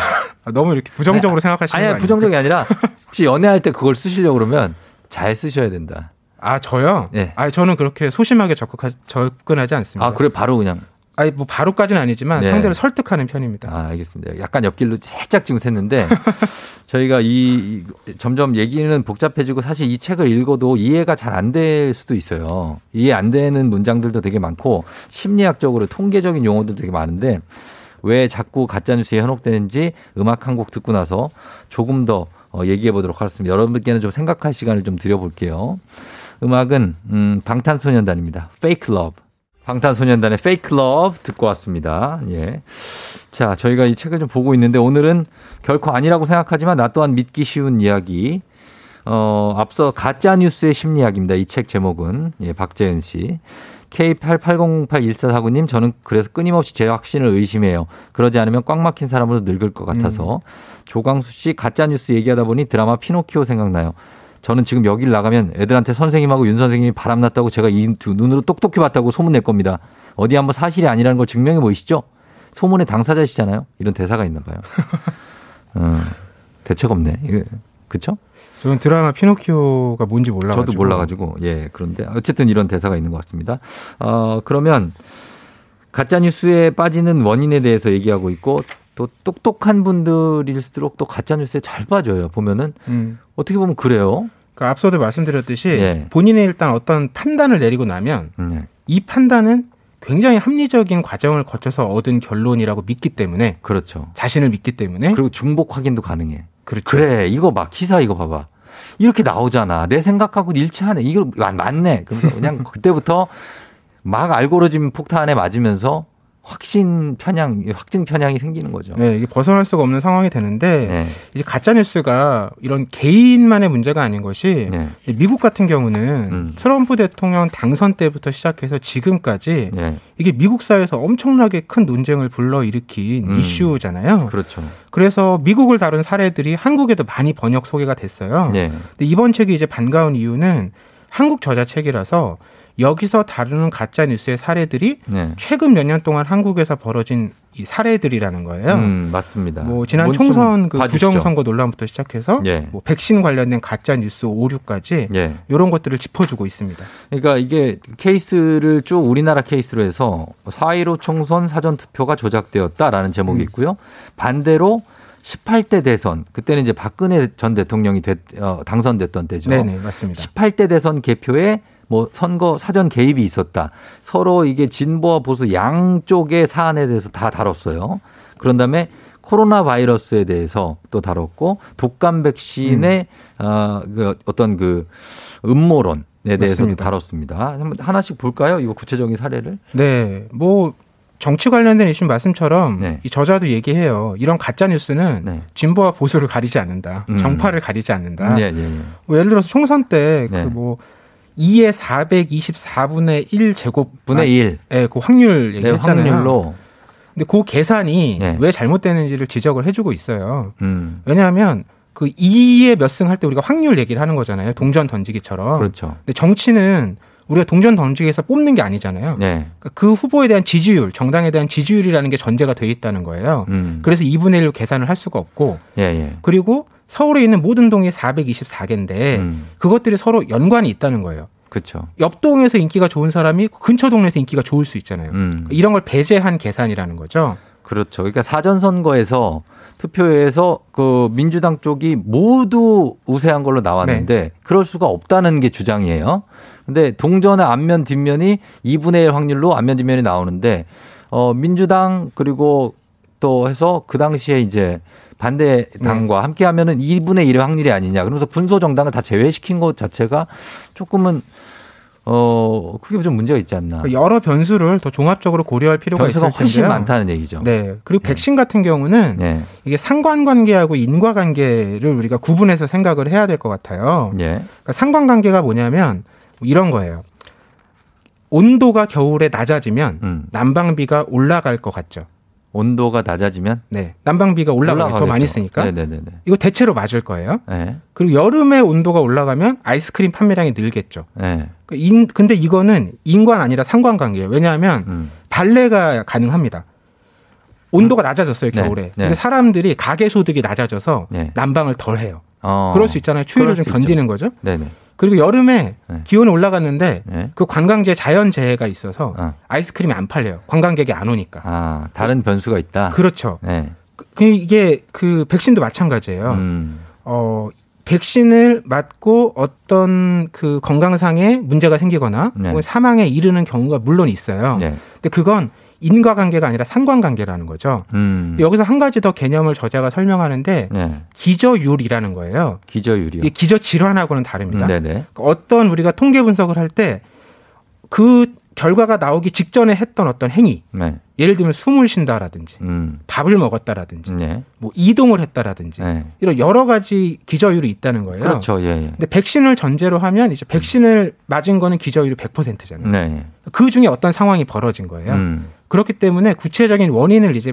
[SPEAKER 12] 아, 너무 이렇게 부정적으로 생각하시는 거
[SPEAKER 1] 아니,
[SPEAKER 12] 아니에요?
[SPEAKER 1] 부정적이 아니라 혹시 연애할 때 그걸 쓰시려고 그러면 잘 쓰셔야 된다.
[SPEAKER 12] 아, 저요?
[SPEAKER 1] 예.
[SPEAKER 12] 아, 저는 그렇게 소심하게 적극하, 접근하지 않습니다.
[SPEAKER 1] 아, 그래 바로 그냥
[SPEAKER 12] 아니, 뭐 바로까지는 아니지만
[SPEAKER 1] 네.
[SPEAKER 12] 상대를 설득하는 편입니다.
[SPEAKER 1] 아, 알겠습니다. 약간 옆길로 살짝 지긋했는데 저희가 이, 이- 점점 얘기는 복잡해지고 사실 이 책을 읽어도 이해가 잘 안 될 수도 있어요. 이해 안 되는 문장들도 되게 많고 심리학적으로 통계적인 용어도 되게 많은데 왜 자꾸 가짜뉴스에 현혹되는지 음악 한 곡 듣고 나서 조금 더 어, 얘기해 보도록 하겠습니다. 여러분들께는 좀 생각할 시간을 좀 드려볼게요. 음악은 음, 방탄소년단입니다. Fake Love. 방탄소년단의 Fake Love 듣고 왔습니다. 예. 자, 저희가 이 책을 좀 보고 있는데 오늘은 결코 아니라고 생각하지만 나 또한 믿기 쉬운 이야기. 어, 앞서 가짜 뉴스의 심리학입니다. 이 책 제목은. 예, 박재은 씨. K88081449님, 저는 그래서 끊임없이 제 확신을 의심해요. 그러지 않으면 꽉 막힌 사람으로 늙을 것 같아서. 조광수 씨, 가짜뉴스 얘기하다 보니 드라마 피노키오 생각나요. 저는 지금 여길 나가면 애들한테 선생님하고 윤 선생님이 바람났다고 제가 이 두 눈으로 똑똑히 봤다고 소문 낼 겁니다. 어디 한번 사실이 아니라는 걸 증명해 보이시죠? 소문의 당사자시잖아요. 이런 대사가 있나 봐요. 어, 대책 없네. 그쵸?
[SPEAKER 12] 저는 드라마 피노키오가 뭔지 몰라가지고.
[SPEAKER 1] 저도 몰라가지고 예 그런데 어쨌든 이런 대사가 있는 것 같습니다. 어 그러면 가짜 뉴스에 빠지는 원인에 대해서 얘기하고 있고 또 똑똑한 분들일수록 또 가짜 뉴스에 잘 빠져요. 보면은
[SPEAKER 12] 음.
[SPEAKER 1] 어떻게 보면 그래요.
[SPEAKER 12] 그 앞서도 말씀드렸듯이
[SPEAKER 1] 예.
[SPEAKER 12] 본인이 일단 어떤 판단을 내리고 나면
[SPEAKER 1] 네.
[SPEAKER 12] 이 판단은 굉장히 합리적인 과정을 거쳐서 얻은 결론이라고 믿기 때문에
[SPEAKER 1] 그렇죠.
[SPEAKER 12] 자신을 믿기 때문에
[SPEAKER 1] 그리고 중복 확인도 가능해.
[SPEAKER 12] 그렇죠.
[SPEAKER 1] 그래 이거 봐 기사 이거 봐봐 이렇게 나오잖아 내 생각하고 일치하네 이거 맞- 맞네 그래서 그냥 그때부터 막 알고리즘 폭탄에 맞으면서 확신 편향 확증 편향이 생기는 거죠.
[SPEAKER 12] 네, 이게 벗어날 수가 없는 상황이 되는데
[SPEAKER 1] 네.
[SPEAKER 12] 이제 가짜 뉴스가 이런 개인만의 문제가 아닌 것이
[SPEAKER 1] 네.
[SPEAKER 12] 미국 같은 경우는
[SPEAKER 1] 음.
[SPEAKER 12] 트럼프 대통령 당선 때부터 시작해서 지금까지
[SPEAKER 1] 네.
[SPEAKER 12] 이게 미국 사회에서 엄청나게 큰 논쟁을 불러일으킨
[SPEAKER 1] 음.
[SPEAKER 12] 이슈잖아요.
[SPEAKER 1] 그렇죠.
[SPEAKER 12] 그래서 미국을 다룬 사례들이 한국에도 많이 번역 소개가 됐어요.
[SPEAKER 1] 네.
[SPEAKER 12] 근데 이번 책이 이제 반가운 이유는 한국 저자 책이라서 여기서 다루는 가짜 뉴스의 사례들이
[SPEAKER 1] 네.
[SPEAKER 12] 최근 몇 년 동안 한국에서 벌어진 이 사례들이라는 거예요.
[SPEAKER 1] 음, 맞습니다.
[SPEAKER 12] 뭐 지난 총선 그
[SPEAKER 1] 봐주시죠.
[SPEAKER 12] 부정선거 논란부터 시작해서
[SPEAKER 1] 예.
[SPEAKER 12] 뭐 백신 관련된 가짜 뉴스 오류까지
[SPEAKER 1] 예.
[SPEAKER 12] 이런 것들을 짚어주고 있습니다.
[SPEAKER 1] 그러니까 이게 케이스를 쭉 우리나라 케이스로 해서 4.15 총선 사전 투표가 조작되었다라는
[SPEAKER 12] 음.
[SPEAKER 1] 제목이 있고요. 반대로 18대 대선 그때는 이제 박근혜 전 대통령이 됐, 어, 당선됐던 때죠.
[SPEAKER 12] 네네 맞습니다.
[SPEAKER 1] 18대 대선 개표에 뭐 선거 사전 개입이 있었다. 서로 이게 진보와 보수 양쪽의 사안에 대해서 다 다뤘어요. 그런 다음에 코로나 바이러스에 대해서 또 다뤘고 독감 백신의 어, 그 어떤 그 음모론에 대해서도. 다뤘습니다. 한번 하나씩 볼까요? 이거 구체적인 사례를.
[SPEAKER 12] 네, 뭐 정치 관련된 이슈 말씀처럼
[SPEAKER 1] 네.
[SPEAKER 12] 이 저자도 얘기해요. 이런 가짜 뉴스는
[SPEAKER 1] 네.
[SPEAKER 12] 진보와 보수를 가리지 않는다.
[SPEAKER 1] 음.
[SPEAKER 12] 정파를 가리지 않는다.
[SPEAKER 1] 네, 네, 네.
[SPEAKER 12] 뭐 예를 들어서 총선 때그
[SPEAKER 1] 네.
[SPEAKER 12] 뭐 2의 424분의 1 제곱
[SPEAKER 1] 분의 1.
[SPEAKER 12] 네, 그 확률
[SPEAKER 1] 네,
[SPEAKER 12] 얘기했잖아요.
[SPEAKER 1] 확률로.
[SPEAKER 12] 근데 그 계산이
[SPEAKER 1] 네.
[SPEAKER 12] 왜 잘못되는지를 지적을 해주고 있어요.
[SPEAKER 1] 음.
[SPEAKER 12] 왜냐하면 그 2에 몇승 할 때 우리가 확률 얘기를 하는 거잖아요. 동전 던지기처럼.
[SPEAKER 1] 그렇죠.
[SPEAKER 12] 근데 정치는 우리가 동전 던지기에서 뽑는 게 아니잖아요.
[SPEAKER 1] 네.
[SPEAKER 12] 그러니까 그 후보에 대한 지지율, 정당에 대한 지지율이라는 게 전제가 돼 있다는 거예요.
[SPEAKER 1] 음.
[SPEAKER 12] 그래서 2분의 1로 계산을 할 수가 없고
[SPEAKER 1] 예, 예.
[SPEAKER 12] 그리고 서울에 있는 모든 동이 424개인데
[SPEAKER 1] 음.
[SPEAKER 12] 그것들이 서로 연관이 있다는 거예요.
[SPEAKER 1] 그렇죠.
[SPEAKER 12] 옆 동에서 인기가 좋은 사람이 근처 동네에서 인기가 좋을 수 있잖아요.
[SPEAKER 1] 음.
[SPEAKER 12] 이런 걸 배제한 계산이라는 거죠.
[SPEAKER 1] 그렇죠. 그러니까 사전 선거에서 투표에서 그 민주당 쪽이 모두 우세한 걸로 나왔는데
[SPEAKER 12] 네.
[SPEAKER 1] 그럴 수가 없다는 게 주장이에요. 근데 동전의 앞면 뒷면이 2분의 1 확률로 앞면 뒷면이 나오는데 어 민주당 그리고 또 해서 그 당시에 이제 반대 당과
[SPEAKER 12] 네.
[SPEAKER 1] 함께 하면은 2분의 1의 확률이 아니냐. 그러면서 군소 정당을 다 제외시킨 것 자체가 조금은 어 그게 좀 문제가 있지 않나.
[SPEAKER 12] 여러 변수를 더 종합적으로 고려할 필요가 있을
[SPEAKER 1] 변수가
[SPEAKER 12] 텐데요.
[SPEAKER 1] 훨씬 많다는 얘기죠.
[SPEAKER 12] 네. 그리고 백신 같은 경우는
[SPEAKER 1] 네.
[SPEAKER 12] 이게 상관관계하고 인과관계를 우리가 구분해서 생각을 해야 될 것 같아요.
[SPEAKER 1] 예.
[SPEAKER 12] 그러니까 상관관계가 뭐냐면 이런 거예요. 온도가 겨울에 낮아지면
[SPEAKER 1] 음.
[SPEAKER 12] 난방비가 올라갈 것 같죠.
[SPEAKER 1] 온도가 낮아지면
[SPEAKER 12] 네. 난방비가 올라가요. 더 많이. 쓰니까.
[SPEAKER 1] 네네네.
[SPEAKER 12] 이거 대체로 맞을 거예요.
[SPEAKER 1] 네.
[SPEAKER 12] 그리고 여름에 온도가 올라가면 아이스크림 판매량이 늘겠죠.
[SPEAKER 1] 네.
[SPEAKER 12] 그 인- 근데 이거는 인관 아니라 상관관계예요. 왜냐하면
[SPEAKER 1] 음.
[SPEAKER 12] 발레가 가능합니다. 온도가 낮아졌어요
[SPEAKER 1] 네,
[SPEAKER 12] 겨울에.
[SPEAKER 1] 네.
[SPEAKER 12] 근데 사람들이 가계 소득이 낮아져서
[SPEAKER 1] 네.
[SPEAKER 12] 난방을 덜 해요.
[SPEAKER 1] 어.
[SPEAKER 12] 그럴 수 있잖아요. 추위를
[SPEAKER 1] 좀수
[SPEAKER 12] 견디는 거죠.
[SPEAKER 1] 네네.
[SPEAKER 12] 그리고 여름에
[SPEAKER 1] 네.
[SPEAKER 12] 기온이 올라갔는데
[SPEAKER 1] 네.
[SPEAKER 12] 그 관광지에 자연 재해가 있어서
[SPEAKER 1] 어.
[SPEAKER 12] 아이스크림이 안 팔려요. 관광객이 안 오니까.
[SPEAKER 1] 아, 다른 변수가 있다.
[SPEAKER 12] 그렇죠.
[SPEAKER 1] 네.
[SPEAKER 12] 그- 그 이게 그 백신도 마찬가지예요.
[SPEAKER 1] 음.
[SPEAKER 12] 어, 백신을 맞고 어떤 그 건강상의 문제가 생기거나
[SPEAKER 1] 네.
[SPEAKER 12] 혹은 사망에 이르는 경우가 물론 있어요.
[SPEAKER 1] 네.
[SPEAKER 12] 근데 그건 인과관계가 아니라 상관관계라는 거죠.
[SPEAKER 1] 음.
[SPEAKER 12] 여기서 한 가지 더 개념을 저자가 설명하는데
[SPEAKER 1] 네.
[SPEAKER 12] 기저율이라는 거예요.
[SPEAKER 1] 기저율이요.
[SPEAKER 12] 이 기저 질환하고는 다릅니다.
[SPEAKER 1] 음, 네네.
[SPEAKER 12] 어떤 우리가 통계 분석을 할 때 그 결과가 나오기 직전에 했던 어떤 행위.
[SPEAKER 1] 네.
[SPEAKER 12] 예를 들면 숨을 쉰다라든지
[SPEAKER 1] 음.
[SPEAKER 12] 밥을 먹었다라든지
[SPEAKER 1] 네.
[SPEAKER 12] 뭐 이동을 했다라든지
[SPEAKER 1] 네.
[SPEAKER 12] 이런 여러 가지 기저율이 있다는 거예요.
[SPEAKER 1] 그렇죠. 예, 예.
[SPEAKER 12] 근데 백신을 전제로 하면 이제 백신을 맞은 거는 기저율이 100%잖아요.
[SPEAKER 1] 네.
[SPEAKER 12] 그 중에 어떤 상황이 벌어진 거예요.
[SPEAKER 1] 음.
[SPEAKER 12] 그렇기 때문에 구체적인 원인을 이제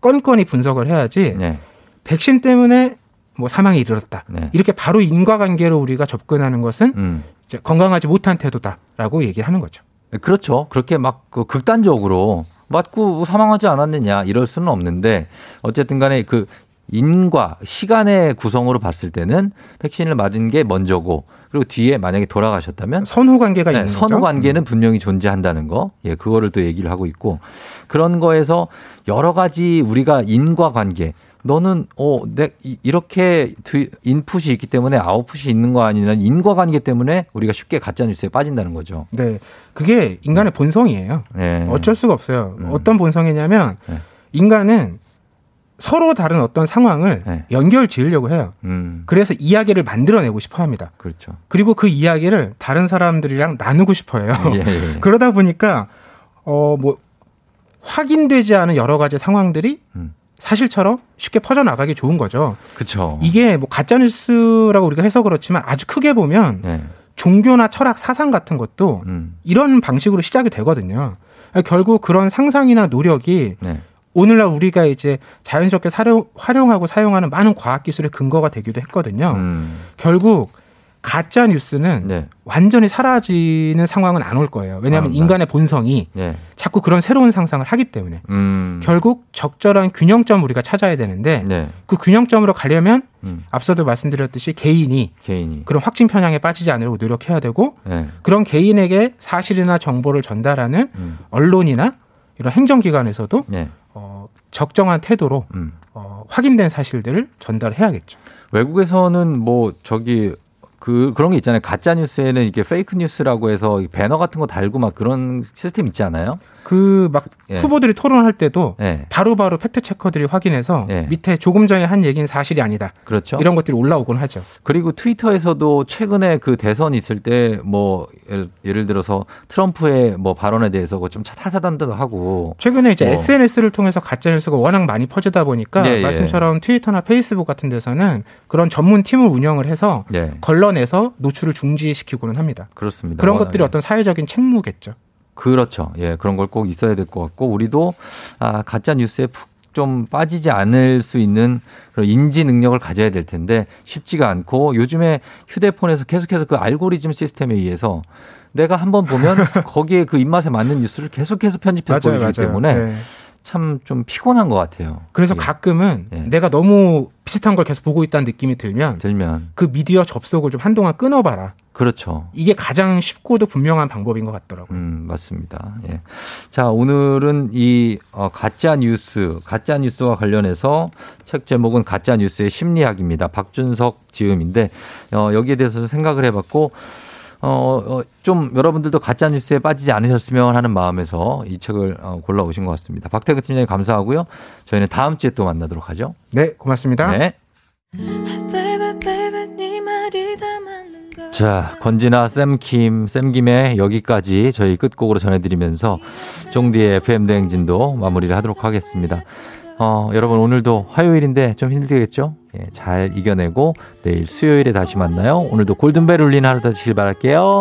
[SPEAKER 12] 건건히 분석을 해야지
[SPEAKER 1] 네.
[SPEAKER 12] 백신 때문에 뭐 사망에 이르렀다.
[SPEAKER 1] 네.
[SPEAKER 12] 이렇게 바로 인과관계로 우리가 접근하는 것은
[SPEAKER 1] 음.
[SPEAKER 12] 건강하지 못한 태도다라고 얘기를 하는 거죠.
[SPEAKER 1] 그렇죠. 그렇게 막그 극단적으로 맞고 사망하지 않았느냐 이럴 수는 없는데 어쨌든 간에 그 인과 시간의 구성으로 봤을 때는 백신을 맞은 게 먼저고 그리고 뒤에 만약에 돌아가셨다면
[SPEAKER 12] 선후 관계가
[SPEAKER 1] 네,
[SPEAKER 12] 있는
[SPEAKER 1] 선후
[SPEAKER 12] 거죠.
[SPEAKER 1] 관계는 분명히 존재한다는 거. 예, 그거를 또 얘기를 하고 있고 그런 거에서 여러 가지 우리가 인과 관계 너는 어, 내 이- 이렇게 뒤- 인풋이 있기 때문에 아웃풋이 있는 거 아니냐 인과 관계 때문에 우리가 쉽게 가짜 뉴스에 빠진다는 거죠.
[SPEAKER 12] 네, 그게 인간의 본성이에요.
[SPEAKER 1] 네.
[SPEAKER 12] 어쩔 수가 없어요.
[SPEAKER 1] 음.
[SPEAKER 12] 어떤 본성이냐면
[SPEAKER 1] 네.
[SPEAKER 12] 인간은 서로 다른 어떤 상황을
[SPEAKER 1] 네.
[SPEAKER 12] 연결 지으려고 해요.
[SPEAKER 1] 음.
[SPEAKER 12] 그래서 이야기를 만들어내고 싶어 합니다.
[SPEAKER 1] 그렇죠.
[SPEAKER 12] 그리고 그 이야기를 다른 사람들이랑 나누고 싶어 해요.
[SPEAKER 1] 예, 예.
[SPEAKER 12] 그러다 보니까 어 뭐 확인되지 않은 여러 가지 상황들이
[SPEAKER 1] 음.
[SPEAKER 12] 사실처럼 쉽게 퍼져나가기 좋은 거죠.
[SPEAKER 1] 그렇죠.
[SPEAKER 12] 이게 뭐 가짜 뉴스라고 우리가 해서 그렇지만 아주 크게 보면
[SPEAKER 1] 네.
[SPEAKER 12] 종교나 철학 사상 같은 것도
[SPEAKER 1] 음.
[SPEAKER 12] 이런 방식으로 시작이 되거든요. 결국 그런 상상이나 노력이
[SPEAKER 1] 네.
[SPEAKER 12] 오늘날 우리가 이제 자연스럽게 사용, 활용하고 사용하는 많은 과학 기술의 근거가 되기도 했거든요.
[SPEAKER 1] 음.
[SPEAKER 12] 결국 가짜 뉴스는
[SPEAKER 1] 네.
[SPEAKER 12] 완전히 사라지는 상황은 안 올 거예요. 왜냐하면
[SPEAKER 1] 아,
[SPEAKER 12] 인간의 본성이
[SPEAKER 1] 네.
[SPEAKER 12] 자꾸 그런 새로운 상상을 하기 때문에
[SPEAKER 1] 음.
[SPEAKER 12] 결국 적절한 균형점 우리가 찾아야 되는데
[SPEAKER 1] 네.
[SPEAKER 12] 그 균형점으로 가려면
[SPEAKER 1] 음.
[SPEAKER 12] 앞서도 말씀드렸듯이 개인이
[SPEAKER 1] 개인이.
[SPEAKER 12] 그런 확증 편향에 빠지지 않으려고 노력해야 되고
[SPEAKER 1] 네.
[SPEAKER 12] 그런 개인에게 사실이나 정보를 전달하는
[SPEAKER 1] 음.
[SPEAKER 12] 언론이나 이런 행정기관에서도
[SPEAKER 1] 네.
[SPEAKER 12] 어, 적정한 태도로
[SPEAKER 1] 음.
[SPEAKER 12] 어, 확인된 사실들을 전달해야겠죠.
[SPEAKER 1] 외국에서는 뭐 저기 그 그런 게 있잖아요. 가짜 뉴스에는 이게 fake news라고 해서 배너 같은 거 달고 막 그런 시스템 있지 않아요?
[SPEAKER 12] 그막
[SPEAKER 1] 예.
[SPEAKER 12] 후보들이 토론할 때도
[SPEAKER 1] 네.
[SPEAKER 12] 바로바로 fact checker들이 확인해서
[SPEAKER 1] 예.
[SPEAKER 12] 밑에 조금 전에 한 얘기는 사실이 아니다.
[SPEAKER 1] 그렇죠.
[SPEAKER 12] 이런 것들이 올라오곤 하죠.
[SPEAKER 1] 그리고 트위터에서도 최근에 그 대선 있을 때 뭐 예를 들어서 트럼프의 뭐 발언에 대해서 좀 타사단도 하고
[SPEAKER 12] 최근에 이제
[SPEAKER 1] 어.
[SPEAKER 12] SNS를 통해서 가짜 뉴스가 워낙 많이 퍼지다 보니까
[SPEAKER 1] 예, 예.
[SPEAKER 12] 말씀처럼 트위터나 페이스북 같은 데서는 그런 전문 팀을 운영을 해서
[SPEAKER 1] 네.
[SPEAKER 12] 걸러 내서 노출을 중지시키고는 합니다.
[SPEAKER 1] 그렇습니다.
[SPEAKER 12] 그런
[SPEAKER 1] 어,
[SPEAKER 12] 것들이
[SPEAKER 1] 예.
[SPEAKER 12] 어떤 사회적인 책무겠죠.
[SPEAKER 1] 그렇죠. 예, 그런 걸 꼭 있어야 될 것 같고 우리도 아, 가짜 뉴스에 푹 좀 빠지지 않을 수 있는 그런 인지 능력을 가져야 될 텐데 쉽지가 않고 요즘에 휴대폰에서 계속해서 그 알고리즘 시스템에 의해서 내가 한번 보면 거기에 그 입맛에 맞는 뉴스를 계속해서 편집해서 보여주기 때문에
[SPEAKER 12] 네.
[SPEAKER 1] 참 좀 피곤한 것 같아요.
[SPEAKER 12] 그래서
[SPEAKER 1] 예.
[SPEAKER 12] 가끔은
[SPEAKER 1] 예.
[SPEAKER 12] 내가 너무 비슷한 걸 계속 보고 있다는 느낌이 들면
[SPEAKER 1] 들면
[SPEAKER 12] 그 미디어 접속을 좀 한동안 끊어봐라.
[SPEAKER 1] 그렇죠.
[SPEAKER 12] 이게 가장 쉽고도 분명한 방법인 것 같더라고요.
[SPEAKER 1] 음, 맞습니다. 예. 자, 오늘은 이 어, 가짜 뉴스, 가짜 뉴스와 관련해서 책 제목은 가짜 뉴스의 심리학입니다. 박준석 지음인데 어, 여기에 대해서 생각을 해봤고 어, 어, 좀 여러분들도 가짜 뉴스에 빠지지 않으셨으면 하는 마음에서 이 책을 어, 골라 오신 것 같습니다. 박태근 팀장님 감사하고요. 저희는 다음 주에 또 만나도록 하죠.
[SPEAKER 12] 네, 고맙습니다.
[SPEAKER 1] 네. 자, 건지나 쌤킴, 쌤김의 여기까지 저희 끝곡으로 전해드리면서 쫑디의 FM 대행진도 마무리를 하도록 하겠습니다. 어, 여러분 오늘도 화요일인데 좀 힘들겠죠? 예, 잘 이겨내고 내일 수요일에 다시 만나요. 오늘도 골든벨 울리는 하루 되시길 바랄게요.